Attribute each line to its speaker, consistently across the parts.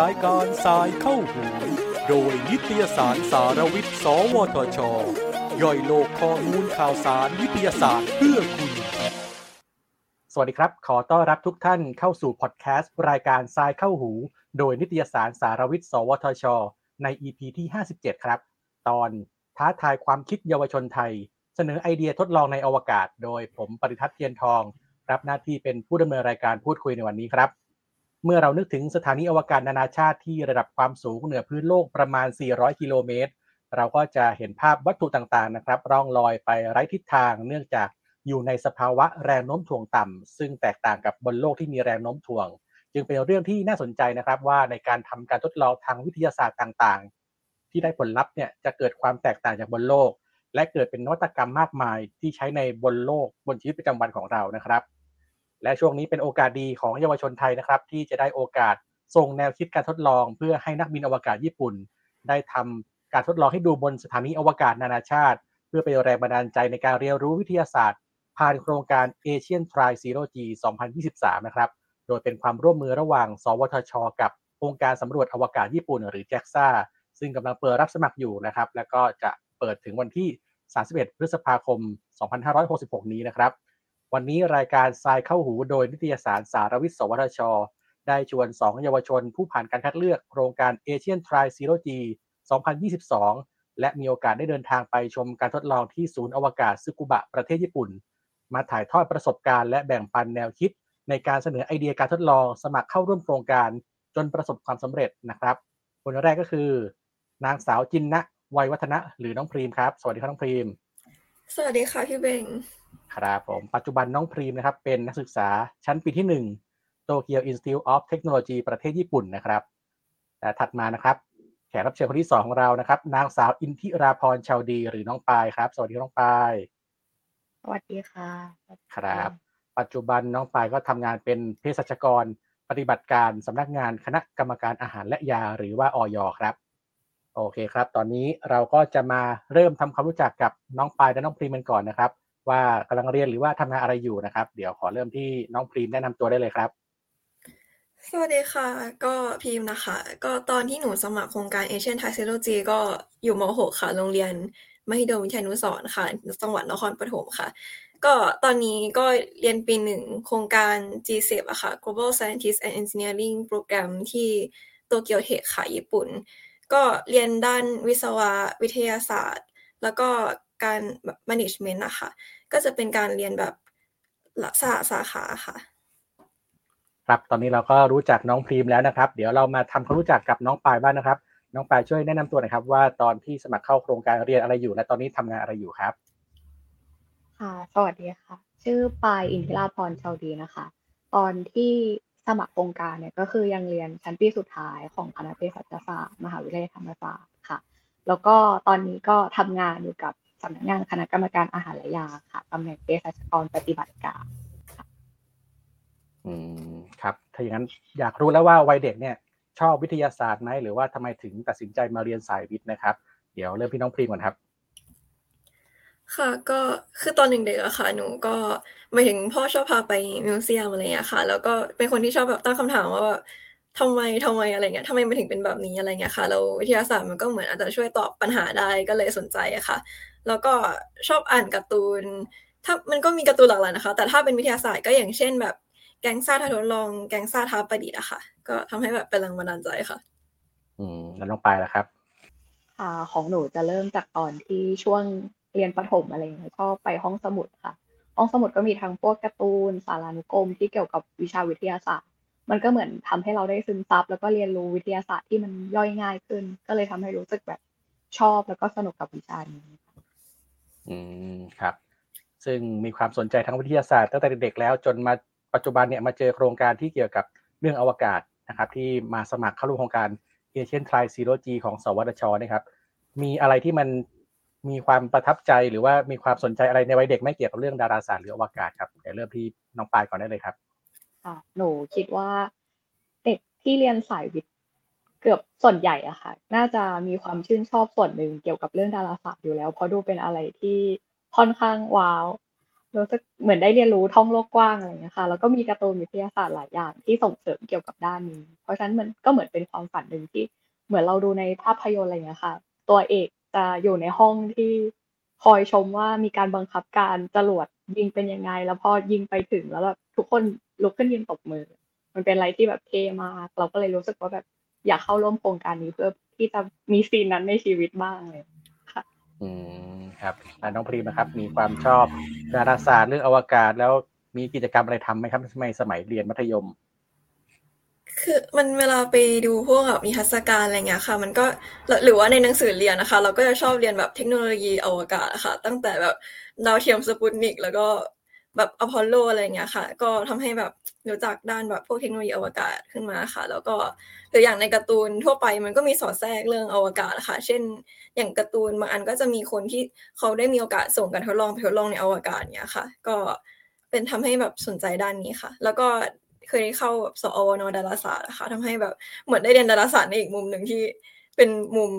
Speaker 1: รายการสายเข้าหูโดยนิตยสารสารวิทย์ สวทช ย่อยโลกข้อมูลข่าวสารวิทยาศาสตร์เพื่อคุณ
Speaker 2: สวัสดีครับ ขอต้อนรับทุกท่านเข้าสู่พอดแคสต์ รายการทรายเข้าหู โดยนิตยสารสารวิทย์ สวทช ใน EP ที่ 57 ครับ ตอนท้าทายความคิดเยาวชนไทย เสนอไอเดียทดลองในอวกาศ โดยผมปริทัศน์เทียนทอง รับหน้าที่เป็นผู้ดำเนินรายการพูดคุยในวันนี้ครับ เมื่อเรานึกถึงสถานีอวกาศนานาชาติที่ระดับความสูงเหนือพื้นโลกประมาณ 400 กิโลเมตร เราก็จะเห็นภาพวัตถุต่างๆนะครับร่องลอยไปไร้ทิศทาง เนื่องจากอยู่ในสภาวะแรงโน้มถ่วงต่ำซึ่งแตกต่างกับบนโลกที่มีแรงโน้มถ่วง จึงเป็นเรื่องที่น่าสนใจนะครับว่าในการทำการทดลองทางวิทยาศาสตร์ต่างๆ ที่ได้ผลลัพธ์เนี่ยจะเกิดความแตกต่างจากบนโลก และเกิดเป็นนวัตกรรมมากมายที่ใช้ในบนโลกบนชีวิตประจำวันของเรานะครับ และช่วงนี้เป็นโอกาสดีของเยาวชนไทยนะครับ ที่จะได้โอกาสส่งแนวคิดการทดลอง เพื่อให้นักบินอวกาศญี่ปุ่น ได้ทำการทดลองให้ดูบนสถานีอวกาศนานาชาติ เพื่อเป็นแรงบันดาลใจในการเรียนรู้วิทยาศาสตร์ ผ่านโครงการ Asian Tri Zero G 2023 นะครับ โดยเป็นความร่วมมือระหว่าง สวทช กับองค์การสำรวจอวกาศญี่ปุ่น หรือ JAXA ซึ่งกำลังเปิดรับสมัครอยู่นะครับ แล้วก็จะ เปิดถึงวันที่ 31 พฤษภาคม 2566 นี้นะครับ วันนี้รายการทรายเข้าหูโดยนิตยสารสารวิทย์ สวทช ได้ชวน 2 เยาวชนผู้ผ่านการคัดเลือกโครงการ Asian Tri Zero G 2022 และมีโอกาสได้เดินทางไปชมการทดลองที่ศูนย์อวกาศซึกุบะประเทศญี่ปุ่น มาถ่ายทอดประสบการณ์และแบ่งปันแนวคิด ในการเสนอไอเดียการทดลองสมัครเข้าร่วมโครงการจนประสบความสำเร็จนะครับ คนแรกก็คือ นางสาวจินนะ วัยวัฒนะหรือน้องพรีมครับ สวัสดีครับน้องพรีม
Speaker 3: สวัสดีค่ะพี่เบง
Speaker 2: ครับผมปัจจุบันน้องพรีมนะครับ เป็นนักศึกษาชั้นปีที่1โตเกียว Institute of Technology ประเทศญี่ปุ่นนะครับแต่ถัดมานะครับ แขกรับเชิญคนที่2ของเรานะครับ นางสาวอินทิราพรชาวดีหรือน้องปายครับ สวัสดีน้องปาย
Speaker 4: สวัสดีค่ะ
Speaker 2: ครับ ปัจจุบันน้องปายก็ทำงานเป็นเภสัชกรปฏิบัติการสำนักงานคณะกรรมการอาหารและยาหรือว่าออยครับ โอเคครับ ตอนนี้เราก็จะมาเริ่มทำความรู้จักกับน้องปายและน้องพรีมกันก่อนนะครับ ว่ากำลังเรียนหรือว่าทำงานอะไรอยู่นะครับ เดี๋ยวขอเริ่มที่น้องพรีมแนะนำตัวได้เลยครับ
Speaker 3: สวัสดีค่ะ ก็พิมพ์นะคะ ก็ตอนที่หนูสมัครโครงการ Asian Thai Zero G ก็อยู่ม .6 ค่ะ โรงเรียนมหิดลวิทยานุสรค่ะจังหวัดนครปฐมค่ะ ก็ตอนนี้ก็เรียนปีหนึ่งโครงการ G10 อะค่ะ Global Scientist and Engineering Program ที่โตเกียวเทคค่ะญี่ปุ่น ก็เรียนด้านวิศวะวิทยาศาสตร์ แล้วก็การแบบ management อะค่ะก็จะเป็นการเรียนแบบลักษณะสาขาค่ะ
Speaker 2: ครับตอนนี้เราก็รู้จักน้องพรีมแล้วนะครับ เดี๋ยวเรามาทำความรู้จักกับน้องปายบ้างนะครับ น้องปายช่วยแนะนำตัวหน่อยครับ ว่าตอนที่สมัครเข้าโครงการเรียนอะไรอยู่ และตอนนี้ทำงานอะไรอยู่ครับ
Speaker 4: ค่ะสวัสดีค่ะ ชื่อปายอินทิราพรชาวดีนะคะ ตอนที่ สมัครโครงการเนี่ยก็คือยังเรียนชั้นปีสุดท้ายของคณะเภสัชศาสตร์มหาวิทยาลัยธรรมศาสตร์ค่ะ แล้วก็ตอนนี้ก็ทำงานอยู่กับสำนักงานคณะกรรมการอาหารและยาค่ะตำแหน่งเภสัชกรปฏิบัติการ
Speaker 2: อืมครับถ้าอย่างนั้นอยากรู้แล้วว่าวัยเด็กเนี่ยชอบวิทยาศาสตร์ไหมหรือว่าทำไมถึงตัดสินใจมาเรียนสายวิทย์นะครับ เดี๋ยวเริ่มพี่น้องพรีมก่อนครับ
Speaker 3: ค่ะ ก็คือตอนเด็กๆอะค่ะ หนูก็ หมายถึงพ่อชอบพาไปมิวเซียม อะไรเงี้ยค่ะ แล้วก็เป็นคนที่ชอบแบบตั้งคำถามว่าแบบทำไม ทำไม อะไรเงี้ย ทำไมมันถึงเป็นแบบนี้ อะไรเงี้ยค่ะ แล้ววิทยาศาสตร์มันก็เหมือนอาจจะช่วยตอบปัญหาได้ ก็เลยสนใจอะค่ะ แล้วก็ชอบอ่านการ์ตูน ถ้า มันก็มีการ์ตูนหลากหลายนะคะ แต่ถ้าเป็นวิทยาศาสตร์ก็อย่างเช่น แบบแก๊งซ่าท้าทดลอง แก๊งซ่าท้าประดิษฐ์อะค่ะ ก็ทำให้แบบเป็นแรงบันดาลใจค่ะ
Speaker 2: อืมแล้วน้องปายล่ะครับ
Speaker 4: ค่ะของหนูจะเริ่มจากตอนที่ช่วง เรียนประถมอะไรอย่างเงี้ยชอบไปห้องสมุดค่ะ ห้องสมุดก็มีทั้งพวกการ์ตูน สารานุกรมที่เกี่ยวกับวิชาวิทยาศาสตร์ มันก็เหมือนทำให้เราได้ซึมซับแล้วก็เรียนรู้วิทยาศาสตร์ที่มันย่อยง่ายขึ้น ก็เลยทำให้รู้สึกแบบชอบแล้วก็สนุกกับวิชานี้ค่ะ
Speaker 2: อืมครับ ซึ่งมีความสนใจทางวิทยาศาสตร์ตั้งแต่เด็กๆแล้ว จนมาปัจจุบันเนี่ยมาเจอโครงการที่เกี่ยวกับเรื่องอวกาศนะครับ ที่มาสมัครเข้าร่วมโครงการ Asian Tri Zero G ของสวทชนะครับ มีอะไรที่มัน มีความประทับใจหรือว่ามีความสนใจอะไรในวัยเด็กไม่เกี่ยวกับเรื่องดาราศาสตร์หรืออวกาศครับเดี๋ยวเริ่มที่น้องปายก่อนได้เลยครับ
Speaker 4: ค่ะหนูคิดว่าเด็กที่เรียนสายวิทย์เกือบส่วนใหญ่อะค่ะ น่าจะมีความชื่นชอบส่วนหนึ่งเกี่ยวกับเรื่องดาราศาสตร์อยู่แล้ว เพราะดูเป็นอะไรที่ค่อนข้างว้าวรู้สึกเหมือนได้เรียนรู้ท่องโลกกว้างอะไรอย่างเงี้ยค่ะ แล้วก็มีการ์ตูนวิทยาศาสตร์หลายอย่างที่ส่งเสริมเกี่ยวกับด้านนี้ เพราะฉะนั้นมันก็เหมือนเป็นความฝันหนึ่งที่เหมือนเราดูในภาพยนตร์อะไรอย่างเงี้ยค่ะ ตัวเอก จะอยู่ในห้องที่คอยชมว่ามีการบังคับการจรวดยิงเป็นยังไง แล้วพอยิงไปถึงแล้วแบบทุกคนลุกขึ้นยืนตบมือ มันเป็นอะไรที่แบบเท่มากเราก็เลยรู้สึกว่าแบบอยากเข้าร่วมโครงการนี้เพื่อที่จะมีซีนนั้นในชีวิตบ้างเลยค่ะ
Speaker 2: อืมครับน้องพรีมนะครับ มีความชอบดาราศาสตร์เรื่องอวกาศ แล้วมีกิจกรรมอะไรทำไหมครับสมัยสมัยเรียนมัธยม
Speaker 3: คือมันเวลาไปดูพวกแบบนิทรรศการอะไรเงี้ยค่ะ มันก็หรือว่าในหนังสือเรียนนะคะ เราก็จะชอบเรียนแบบเทคโนโลยีอวกาศค่ะ ตั้งแต่แบบดาวเทียมสปุตนิก แล้วก็แบบอพอลโลอะไรเงี้ยค่ะ ก็ทำให้แบบรู้จักด้านแบบพวกเทคโนโลยีอวกาศขึ้นมาค่ะ แล้วก็หรืออย่างในการ์ตูนทั่วไปมันก็มีสอดแทรกเรื่องอวกาศค่ะ เช่น อย่างการ์ตูนบางอันก็จะมีคนที่เขาได้มีโอกาสส่งการทดลองไปทดลองในอวกาศเนี้ยค่ะ ก็เป็นทำให้แบบสนใจด้านนี้ค่ะ แล้วก็ เคยเข้าแบบสอวนดาราศาสตร์นะคะทำให้แบบเหมือนได้เรียนดาราศาสตร์ในอีกมุมหนึ่งที่เป็นมุม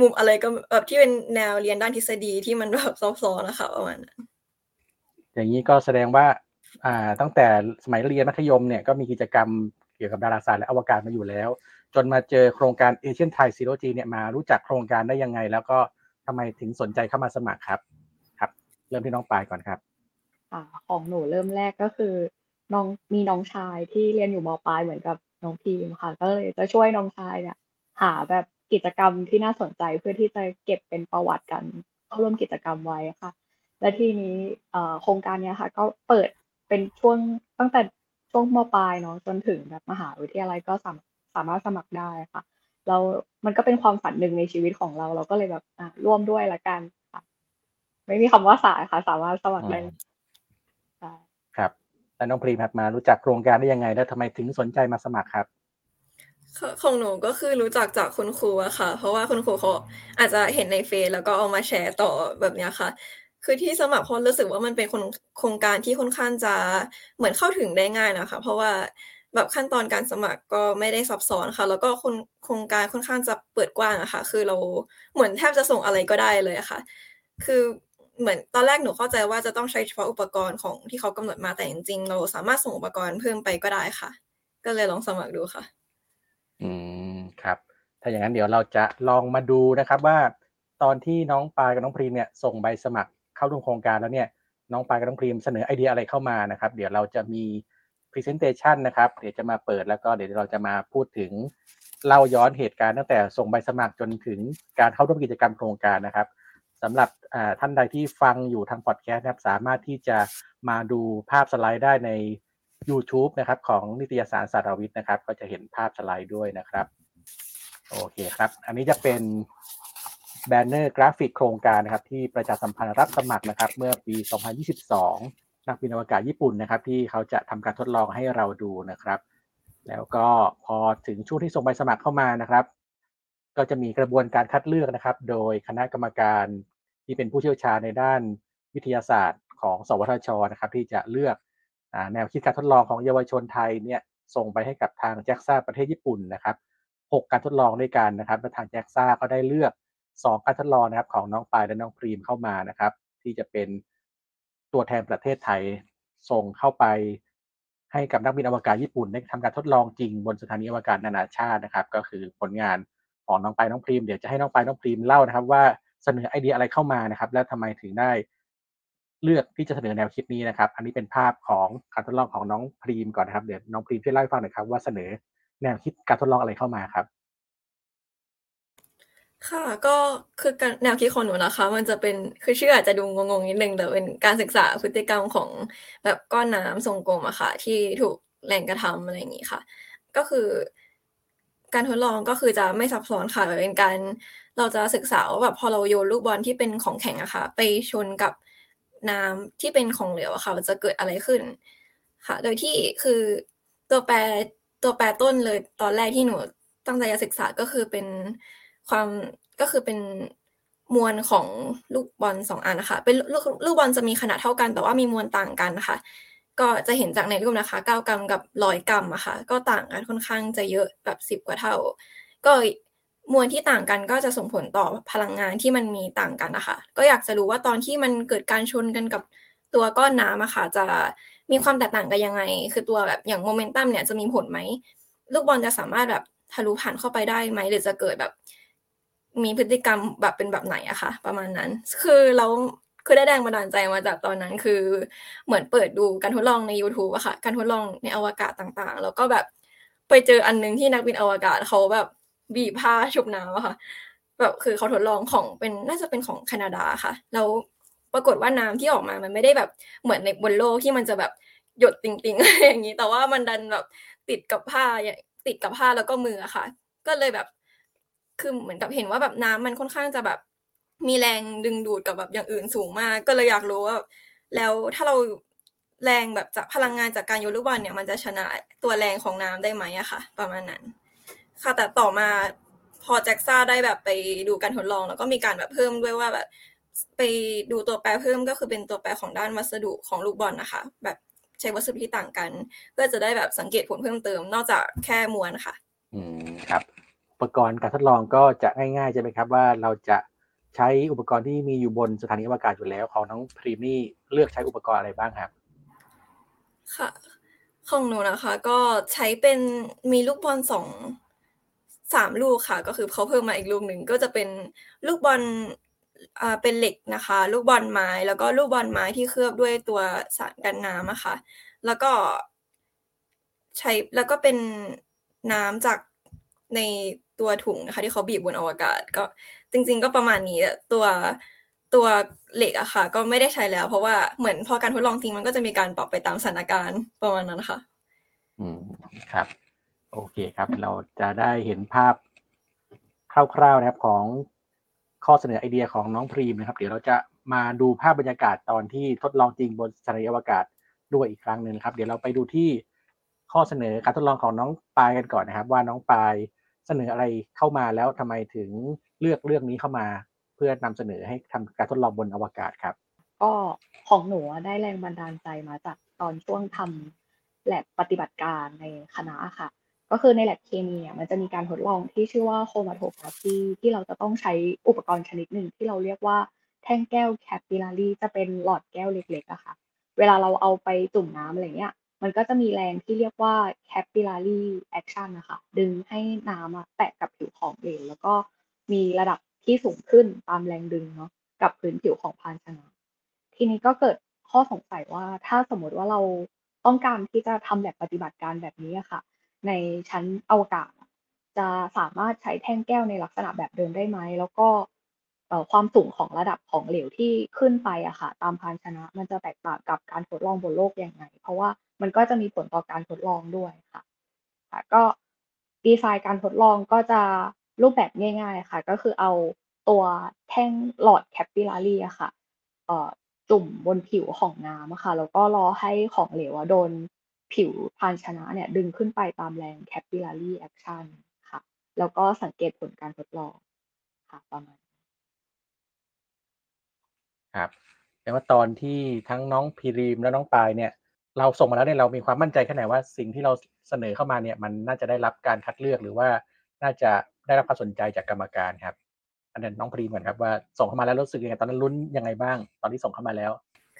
Speaker 3: มุมอะไรก็แบบที่เป็นแนวเรียนด้านทฤษฎีที่มันแบบซับซ้อนนะคะประมาณนั้น
Speaker 2: อย่างนี้ก็แสดงว่า อ่า ตั้งแต่สมัยเรียนมัธยมเนี่ยก็มีกิจกรรมเกี่ยวกับดาราศาสตร์และอวกาศมาอยู่แล้ว จนมาเจอโครงการเอเชียนไทยซีโรจีเนี่ยมารู้จักโครงการได้ยังไง แล้วก็ทำไมถึงสนใจเข้ามาสมัครครับ ครับ เริ่มที่น้องปายก่อนครับ
Speaker 4: อ่าของหนูเริ่มแรกก็คือ น้องมีน้องชายที่เรียนอยู่มปลายเหมือนกับน้องพีมค่ะ ก็เลยจะช่วยน้องชายเนี่ยหาแบบกิจกรรมที่น่าสนใจเพื่อที่จะเก็บเป็นประวัติกันเข้าร่วมกิจกรรมไว้ค่ะ และทีนี้โครงการนี้ค่ะ ก็เปิดเป็นช่วงตั้งแต่ช่วงมปลายเนาะจนถึงแบบมหาวิทยาลัยก็สามสามารถสมัครได้ค่ะ เรา มันก็เป็นความฝันหนึ่งในชีวิตของเรา เราก็เลยแบบร่วมด้วยละกันค่ะ ไม่มีคำว่าสายค่ะ สามารถสมัครได้
Speaker 2: แล้วน้องพรีมครับมารู้จักโครงการได้ยังไง แล้วทำไมถึงสนใจมาสมัครครับ
Speaker 3: ของหนูก็คือรู้จักจากคุณครูอะค่ะ เพราะว่าคุณครูเขาอาจจะเห็นในเฟซแล้วก็เอามาแชร์ต่อแบบนี้ค่ะ คือที่สมัครเพราะรู้สึกว่ามันเป็นโครงการที่ค่อนข้างจะเหมือนเข้าถึงได้ง่ายนะคะ เพราะว่าแบบขั้นตอนการสมัครก็ไม่ได้ซับซ้อนค่ะ แล้วก็โครงการค่อนข้างจะเปิดกว้างอะค่ะ คือเราเหมือนแทบจะส่งอะไรก็ได้เลยอะค่ะ คือ เหมือนตอนแรกหนูเข้าใจว่าจะต้องใช้เฉพาะอุปกรณ์ของที่เขากำหนดมาแต่จริงๆเราสามารถส่งอุปกรณ์เพิ่มไปก็ได้ค่ะ ก็เลยลองสมัครดูค่ะ
Speaker 2: อืมครับ ถ้าอย่างนั้นเดี๋ยวเราจะลองมาดูนะครับว่า ตอนที่น้องปายกับน้องพรีมเนี่ยส่งใบสมัครเข้าร่วมโครงการแล้วเนี่ยน้องปายกับน้องพรีมเสนอไอเดียอะไรเข้ามานะครับ เดี๋ยวเราจะมี Presentation นะครับ เดี๋ยวจะมาเปิดแล้วก็เดี๋ยวเราจะมาพูดถึงเล่าย้อนเหตุการณ์ตั้งแต่ส่งใบสมัครจนถึงการเข้าร่วมกิจกรรมโครงการนะครับ สำหรับท่านใดที่ฟังอยู่ทางพอดแคสต์นะครับสามารถที่จะมาดูภาพสไลด์ได้ใน YouTube นะครับของนิตยสารสารวิทย์นะครับ ก็จะเห็นภาพสไลด์ด้วยนะครับ โอเคครับ อันนี้จะเป็นแบนเนอร์กราฟิกโครงการนะครับ ที่ประชาสัมพันธ์รับสมัครนะครับ เมื่อปี 2022 นักบินอวกาศญี่ปุ่นนะครับ ที่เขาจะทำการทดลองให้เราดูนะครับ แล้วก็พอถึงช่วงที่ส่งใบสมัครเข้ามานะครับ ก็จะมีกระบวนการคัดเลือกนะครับ โดยคณะกรรมการ ที่เป็นผู้เชี่ยวชาญในด้านวิทยาศาสตร์ของ สวทชนะครับที่จะเลือกแนวคิดการทดลองของเยาวชนไทยเนี่ยส่งไปให้กับทางแจ็กซ่าประเทศญี่ปุ่นนะครับ6การทดลองด้วยกันนะครับและทางแจ็กซ่าก็ได้เลือก 2 การทดลองนะครับของน้องปายและน้องพรีมเข้ามานะครับ ที่จะเป็นตัวแทนประเทศไทยส่งเข้าไป ให้กับนักบินอวกาศญี่ปุ่นได้ทำการทดลองจริงบนสถานีอวกาศนานาชาตินะครับ ก็คือผลงานของน้องปายน้องพรีม เดี๋ยวจะให้น้องปายน้องพรีมเล่านะครับว่า เสนอไอเดียอะไรเข้ามานะครับ และทำไมถึงได้เลือกที่จะเสนอแนวคิดนี้นะครับ อันนี้เป็นภาพของการทดลองของน้องพรีมก่อนนะครับ เดี๋ยวน้องพรีมช่วยเล่าให้ฟังหน่อยครับ ว่าเสนอแนวคิดการทดลองอะไรเข้ามาครับ
Speaker 3: ค่ะ ก็คือแนวคิดของหนูนะคะ มันจะเป็นคือชื่ออาจจะดูงงๆนิดนึงแต่เป็นการศึกษาพฤติกรรมของแบบก้อนน้ำทรงกลมอะค่ะ ที่ถูกแรงกระทำอะไรอย่างนี้ค่ะ ก็คือ การทดลองก็คือจะไม่ซับซ้อนค่ะเป็นการเราจะศึกษาว่าแบบพอเราโยนลูกบอลที่เป็นของแข็งอะค่ะ ไปชนกับน้ำที่เป็นของเหลวอะค่ะจะเกิดอะไรขึ้น ค่ะ โดยที่คือตัวแปรตัวแปรต้นเลยตอนแรกที่หนูตั้งใจจะศึกษาก็คือเป็นความก็คือเป็นมวลของลูกบอลสองอันนะคะเป็นลูกลูกบอลจะมีขนาดเท่ากัน แต่ว่ามีมวลต่างกันนะคะ ก็จะเห็นจากในรูปนะคะเก้ากรัมกับร้อยกรัมอะคะ่ะ ก็ต่างกันค่อนข้างจะเยอะแบบสิบกว่าเท่า ก็มวลที่ต่างกันก็จะส่งผลต่อพลังงานที่มันมีต่างกันนะคะ ก็อยากจะรู้ว่าตอนที่มันเกิดการชนกันกับตัวก้อนน้ำอะค่ะ จะมีความแตกต่างกันยังไง คือตัวแบบอย่างโมเมนตัมเนี่ยจะมีผลไหม ลูกบอลจะสามารถแบบทะลุผ่านเข้าไปได้ไหม หรือจะเกิดแบบ มีพฤติกรรมแบบเป็นแบบไหนอะค่ะประมาณนั้น คือเรา คือได้แรงบันดาลใจมาจากตอนนั้นคือเหมือนเปิดดูการทดลองใน YouTube อะค่ะ การทดลองในอวกาศต่างๆ แล้วก็แบบไปเจออันนึงที่นักบินอวกาศเขาแบบบีบผ้าชุบน้ำอะค่ะ แบบคือเขาทดลองของเป็นน่าจะเป็นของแคนาดาค่ะ แล้วปรากฏว่าน้ำที่ออกมามันไม่ได้แบบเหมือนในบนโลกที่มันจะแบบหยดติ่งๆอะไรอย่างนี้ แต่ว่ามันดันแบบติดกับผ้าติดกับผ้าแล้วก็มือค่ะ ก็เลยแบบคือเหมือนกับเห็นว่าแบบน้ำมันค่อนข้างจะแบบ มีแรงดึงดูดกับแบบอย่างอื่นสูงมาก ก็เลยอยากรู้ว่า แล้วถ้าเราแรงแบบจากพลังงานจากการโยนลูกบอลเนี่ยมันจะชนะตัวแรงของน้ำได้ไหมอะค่ะ ประมาณนั้น ค่ะแต่ต่อมาพอแจ็คซ่าได้แบบไปดูการทดลอง แล้วก็มีการแบบเพิ่มด้วยว่าแบบไปดูตัวแปรเพิ่มก็คือเป็นตัวแปรของด้านวัสดุของลูกบอลนะคะ แบบใช้วัสดุที่ต่างกัน เพื่อจะได้แบบสังเกตผลเพิ่มเติม นอกจากแค่มวลค่ะ
Speaker 2: อืมครับ อุปกรณ์การทดลองก็จะง่ายๆใช่ไหมครับว่าเราจะ ใช้อุปกรณ์ที่มีอยู่บนสถานีอวกาศอยู่แล้ว ของน้องพรีมนี่เลือกใช้อุปกรณ์อะไรบ้างครับ
Speaker 3: ค่ะ ของหนูนะคะ ก็ใช้เป็นมีลูกบอลสองสามลูกค่ะ ก็คือเขาเพิ่มมาอีกลูกหนึ่งก็จะเป็นลูกบอลอ่าเป็นเหล็กนะคะ ลูกบอลไม้ แล้วก็ลูกบอลไม้ที่เคลือบด้วยตัวสารกันน้ำอะค่ะ แล้วก็ใช้แล้วก็เป็นน้ำจาก ในตัวถุงนะคะที่เขาบีบบนอวกาศ ก็จริง ๆ ก็ประมาณนี้ตัวตัวเหล็กอะค่ะ ก็ไม่ได้ใช้แล้ว เพราะว่าเหมือนพอการทดลองจริงมันก็จะมีการปรับไปตามสถานการณ์ประมาณนั้นค่ะ
Speaker 2: อืมครับ โอเคครับ เราจะได้เห็นภาพคร่าวๆนะครับของข้อเสนอไอเดียของน้องพรีมนะครับ เดี๋ยวเราจะมาดูภาพบรรยากาศตอนที่ทดลองจริงบนสถานีอวกาศด้วยอีกครั้งหนึ่งครับ เดี๋ยวเราไปดูที่ข้อเสนอการทดลองของน้องปายกันก่อนนะครับ ว่าน้องปาย เสนออะไรเข้ามาแล้วทำไมถึงเลือกเรื่องนี้เข้ามา เพื่อนำเสนอให้ทำการทดลองบนอวกาศครับ
Speaker 4: ก็ของหนูได้แรงบันดาลใจมาจากตอนช่วงทำแลบปฏิบัติการในคณะค่ะ ก็คือในแลบเคมีมันจะมีการทดลองที่ชื่อว่าโคมาโทกราฟีที่เราจะต้องใช้อุปกรณ์ชนิดหนึ่งที่เราเรียกว่าแท่งแก้วแคปปิลารีจะเป็นหลอดแก้วเล็กๆอะค่ะ เวลาเราเอาไปจุ่มน้ำอะไรเงี้ย มันก็จะมีแรงที่เรียกว่า capillary action นะคะ ดึงให้น้ำอะแตะกับผิวของเหลวแล้วก็มีระดับที่สูงขึ้นตามแรงดึงเนาะกับพื้นผิวของภาชนะ ทีนี้ก็เกิดข้อสงสัยว่าถ้าสมมติว่าเราต้องการที่จะทำแบบปฏิบัติการแบบนี้ค่ะ ในชั้นอวกาศ จะสามารถใช้แท่งแก้วในลักษณะแบบเดิมได้ไหม แล้วก็ความสูงของระดับของเหลวที่ขึ้นไปอะค่ะ ตามภาชนะ มันจะแตกต่างกับการทดลองบนโลกยังไง เพราะว่า มันก็จะมีผลต่อการทดลองด้วยค่ะค่ะก็ดีไซน์การทดลองก็จะรูปแบบง่าย ๆค่ะ ก็คือเอาตัวแท่งหลอดแคปปิลารีอะค่ะเอ่อจุ่มบนผิวของน้ำค่ะแล้วก็รอให้ของเหลวโดนผิวภาชนะเนี่ยดึงขึ้นไปตามแรง capillary action ค่ะ แล้วก็สังเกตผลการทดลองค่ะประมาณ
Speaker 2: ครับแต่ว่าตอนที่ทั้งน้องพีรีมและน้องปายเนี่ย เราส่งมาแล้วเนี่ยเรามีความมั่นใจแค่ไหนว่าสิ่งที่เราเสนอเข้ามาเนี่ยมันน่าจะได้รับการคัดเลือกหรือว่าน่าจะได้รับความสนใจจากกรรมการครับ อันนั้นน้องพรีมก่อนครับว่าส่งเข้ามาแล้วรู้สึกยังไงตอนนั้นลุ้นยังไงบ้าง ตอนที่ส่งเข้ามาแล้ว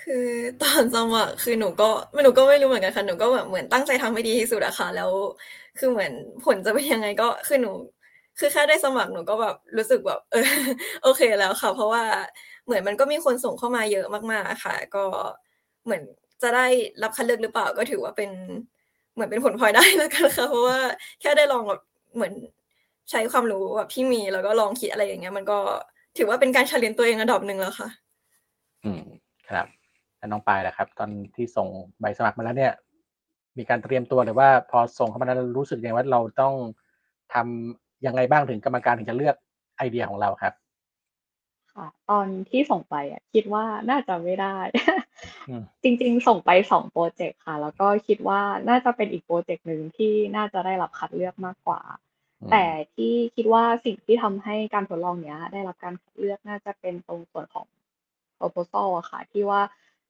Speaker 3: คือตอนสมัครคือหนูก็หนูก็ไม่รู้เหมือนกันค่ะหนูก็แบบเหมือนตั้งใจทำให้ดีที่สุดอะค่ะแล้ว คือเหมือนผลจะเป็นยังไงก็คือหนู คือแค่ได้สมัครหนูก็แบบรู้สึกแบบเออโอเคแล้วค่ะ เพราะว่าเหมือนมันก็มีคนส่งเข้ามาเยอะมากๆค่ะ ก็เหมือน จะได้รับคัดเลือกหรือเปล่าก็ถือว่าเป็นเหมือนเป็นผลพลอยได้แล้วกันค่ะเพราะว่าแค่ได้ลองแบบเหมือนใช้ความรู้แบบที่มีแล้วก็ลองคิดอะไรอย่างเงี้ย มันก็ถือว่าเป็นการเฉลียนตัวเองระดับหนึ่งแล้วค่ะ
Speaker 2: อืมครับแล้วน้องปายล่ะครับ ตอนที่ส่งใบสมัครมาแล้วเนี่ย มีการเตรียมตัวหรือว่าพอส่งเข้ามาแล้วรู้สึกยังไงว่าเราต้องทำยังไงบ้างถึงกรรมการถึงจะเลือกไอเดียของเราครับ
Speaker 4: ค่ะตอนที่ส่งไปอะ คิดว่าน่าจะไม่ได้
Speaker 2: อืม
Speaker 4: จริง ๆ ส่งไปสองโปรเจกต์ค่ะ แล้วก็คิดว่าน่าจะเป็นอีกโปรเจกต์หนึ่งที่น่าจะได้รับคัดเลือกมากกว่า
Speaker 2: อืม
Speaker 4: แต่ที่คิดว่าสิ่งที่ทำให้การทดลองเนี้ย ได้รับการคัดเลือกน่าจะเป็นตรงส่วนของ proposal อะค่ะ ที่ว่า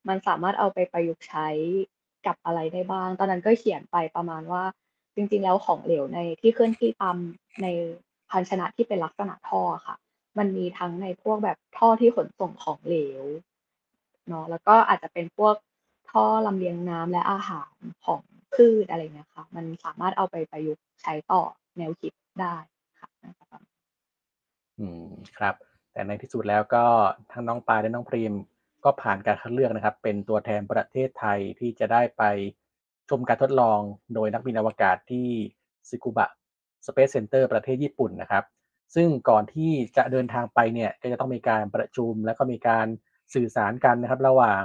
Speaker 4: มันสามารถเอาไปประยุกต์ใช้กับอะไรได้บ้าง ตอนนั้นก็เขียนไปประมาณว่า จริง ๆ แล้วของเหลวในที่เคลื่อนที่ตามในภาชนะที่เป็นลักษณะท่ออะค่ะ มันมีทั้งในพวกแบบท่อที่ขนส่งของเหลว เนาะแล้วก็อาจจะเป็นพวกท่อลำเลียงน้ำและอาหารของพืชอะไรเงี้ยค่ะ มันสามารถเอาไปประยุกต์ใช้ต่อแนวคิดได้ค่ะนะครับ
Speaker 2: อืมครับ แต่ในที่สุดแล้วก็ทั้งน้องปายและน้องพรีมก็ผ่านการคัดเลือกนะครับ เป็นตัวแทนประเทศไทยที่จะได้ไปชมการทดลองโดยนักบินอวกาศที่สึกุบะ Space Center ประเทศญี่ปุ่นนะครับ ซึ่งก่อนที่จะเดินทางไปเนี่ยก็จะต้องมีการประชุมแล้วก็มีการ สื่อสารกันนะครับ ระหว่าง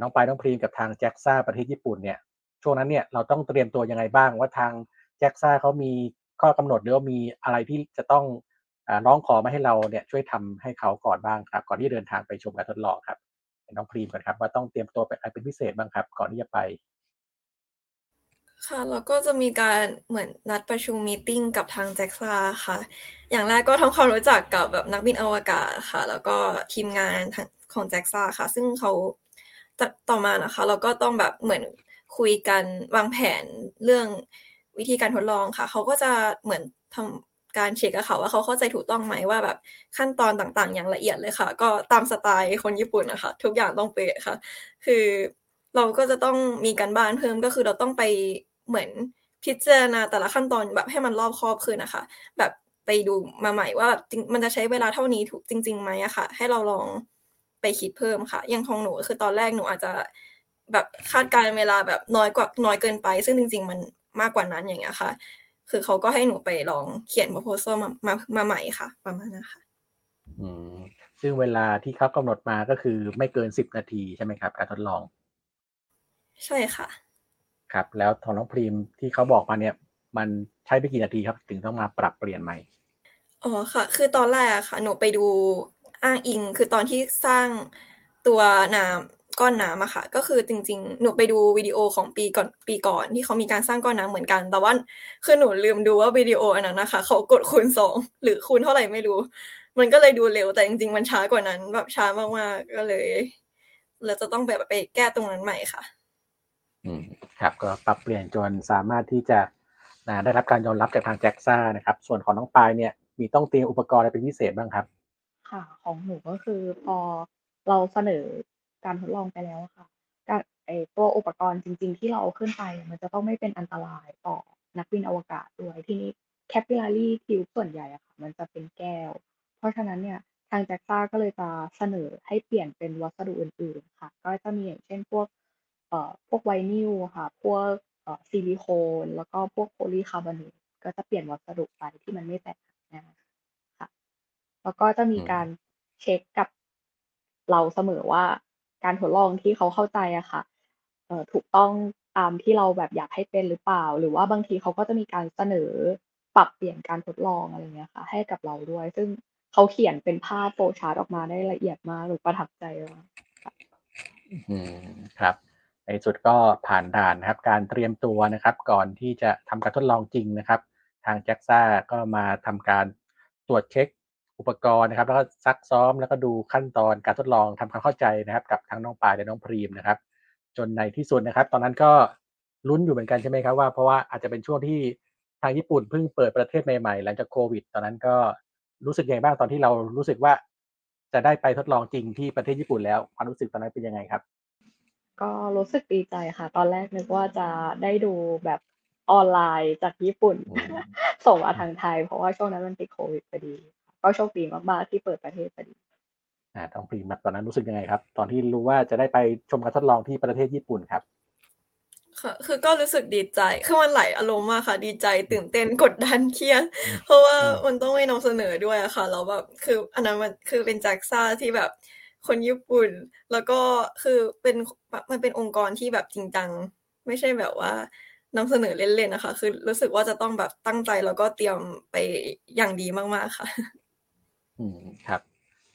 Speaker 2: น้องปายน้องพรีมกับทาง JAXA ประเทศญี่ปุ่นเนี่ยช่วงนั้นเนี่ยเราต้องเตรียมตัวยังไงบ้างว่าทาง JAXA เขามีข้อกำหนดหรือว่ามีอะไรที่จะต้องร้องขอมาให้เราเนี่ยช่วยทำให้เขาก่อนบ้างครับ ก่อนที่เดินทางไปชมการทดลองครับน้องพรีมก่อนครับว่าต้องเตรียมตัวเป็นอะไรเป็นพิเศษบ้างครับ ก่อนที่จะไป
Speaker 3: ค่ะ แล้วก็จะมีการเหมือนนัดประชุม meeting กับทาง JAXAค่ะ อย่างแรกก็ทำความรู้จักกับแบบนักบินอวกาศค่ะ แล้วก็ทีมงานของแจ็คซาค่ะ ซึ่งเขาต่อมานะคะ เราก็ต้องแบบเหมือนคุยกันวางแผนเรื่องวิธีการทดลองค่ะ เขาก็จะเหมือนทำการเช็คกับเขาว่าเขาเข้าใจถูกต้องไหมว่าแบบขั้นตอนต่างๆ อย่างละเอียดเลยค่ะ ก็ตามสไตล์คนญี่ปุ่นนะคะทุกอย่างต้องเป๊ะค่ะ คือเราก็จะต้องมีการบ้านเพิ่มก็คือเราต้องไป เหมือนพิจารณาแต่ละขั้นตอนแบบให้มันรอบคอบขึ้นนะคะ แบบไปดูมาใหม่ว่ามันจะใช้เวลาเท่านี้ถูกจริงๆไหมอะค่ะ ให้เราลองไปคิดเพิ่มค่ะ อย่างของหนูคือตอนแรกหนูอาจจะแบบคาดการเวลาแบบน้อยกว่าน้อยเกินไป ซึ่งจริง ๆ มันมากกว่านั้นอย่างเงี้ยค่ะ คือเขาก็ให้หนูไปลองเขียน proposal มามามาใหม่ค่ะ ประมาณนั้นค่ะ
Speaker 2: อืมซึ่งเวลาที่เขากำหนดมาก็คือไม่เกินสิบนาทีใช่ไหมครับ การทดลอง
Speaker 3: ใช่ค่ะ
Speaker 2: ครับ แล้วทองน้องพรีมที่เขาบอกมาเนี่ย มันใช้ไปกี่นาทีครับ ถึงต้องมาปรับเปลี่ยนใหม่
Speaker 3: อ๋อค่ะ คือตอนแรกค่ะ หนูไปดูอ้างอิง คือตอนที่สร้างตัวน้ำก้อนน้ำอะค่ะ ก็คือจริง ๆ หนูไปดูวิดีโอของปีก่อนปีก่อนที่เขามีการสร้างก้อนน้ำเหมือนกัน แต่ว่าคือหนูลืมดูว่าวิดีโออันนั้นนะคะเขากดคูณสองหรือคูณเท่าไหร่ไม่รู้ มันก็เลยดูเร็วแต่จริง ๆ มันช้ากว่านั้น แบบช้ามากๆก็เลยเราจะต้องแบบไปแก้ตรงนั้นใหม่ค่ะ
Speaker 2: อืม ครับก็ปรับเปลี่ยนจนสามารถที่จะได้รับการยอมรับจากทางแจ็กซ่านะครับ ส่วนของน้องปายเนี่ยมีต้องเตรียมอุปกรณ์อะไรเป็นพิเศษบ้างครับ
Speaker 4: ค่ะ ของหนูก็คือพอเราเสนอการทดลองไปแล้วค่ะการไอตัวอุปกรณ์จริง ๆ ที่เราเอาขึ้นไป มันจะต้องไม่เป็นอันตรายต่อนักบินอวกาศด้วยที่นี้แคปิลารีทิวส่วนใหญ่อะค่ะ มันจะเป็นแก้ว เพราะฉะนั้นเนี่ยทางแจ็กซ่าก็เลยจะเสนอให้เปลี่ยนเป็นวัสดุอื่น ๆ ค่ะ ก็จะมีอย่างเช่นพวก เอ่อพวกไวนิลค่ะ พวกเอ่อซิลิโคน แล้วก็พวกโพลีคาร์บอเนตก็จะเปลี่ยนวัสดุไปที่มันไม่แตกหักนะแล้วก็จะมีการเช็คกับเราเสมอว่าการทดลองที่เขาเข้าใจอะค่ะเอ่อถูกต้องตามที่เราแบบอยากให้เป็นหรือเปล่า หรือว่าบางทีเขาก็จะมีการเสนอปรับเปลี่ยนการทดลองอะไรเงี้ยค่ะ ให้กับเราด้วย ซึ่งเขาเขียนเป็นภาพโฟล์ชาร์ตออกมาได้ละเอียดมากหรือประทับใจมาก
Speaker 2: อืมครับ ในสุดก็ผ่านด่านนะครับการเตรียมตัวนะครับ ก่อนที่จะทำการทดลองจริงนะครับ ทางแจ็กซ่าก็มาทำการตรวจเช็คอุปกรณ์นะครับ แล้วก็ซักซ้อมแล้วก็ดูขั้นตอนการทดลองทำความเข้าใจนะครับ กับทั้งน้องปายและน้องพรีมนะครับ จนในที่สุดนะครับ ตอนนั้นก็ลุ้นอยู่เหมือนกันใช่ไหมครับว่าเพราะว่าอาจจะเป็นช่วงที่ทางญี่ปุ่นเพิ่งเปิดประเทศใหม่ๆ หลังจากโควิด ตอนนั้นก็รู้สึกยังไงบ้างตอนที่เรารู้สึกว่า จะได้ไปทดลองจริงที่ประเทศญี่ปุ่นแล้วความรู้สึกตอนนั้นเป็นยังไงครับ
Speaker 4: ก็รู้สึกดีใจค่ะ ตอนแรกนึกว่าจะได้ดูแบบออนไลน์จากญี่ปุ่นส่งมาทางไทย เพราะว่าช่วงนั้นมันติดโควิดพอดี ก็โชคดีมาก ๆ ที่เปิดประเทศพอดี
Speaker 2: อ่าต้องพรีมตอนนั้นรู้สึกยังไงครับ ตอนที่รู้ว่าจะได้ไปชมการทดลองที่ประเทศญี่ปุ่นครับ
Speaker 3: ค่ะ คือก็รู้สึกดีใจ คือมันไหลอารมณ์มากค่ะ ดีใจตื่นเต้น กดดัน เครียดเพราะว่ามันต้องไม่นำเสนอด้วยอะค่ะ แล้วแบบ คืออันนั้นมันคือเป็นแจ็คซ่าที่แบบ คนญี่ปุ่น แล้วก็คือเป็นมันเป็นองค์กรที่แบบจริงจัง ไม่ใช่แบบว่านำเสนอเล่นๆนะคะ คือรู้สึกว่าจะต้องแบบตั้งใจแล้วก็เตรียมไปอย่างดีมากๆค่ะ
Speaker 2: อืมครับ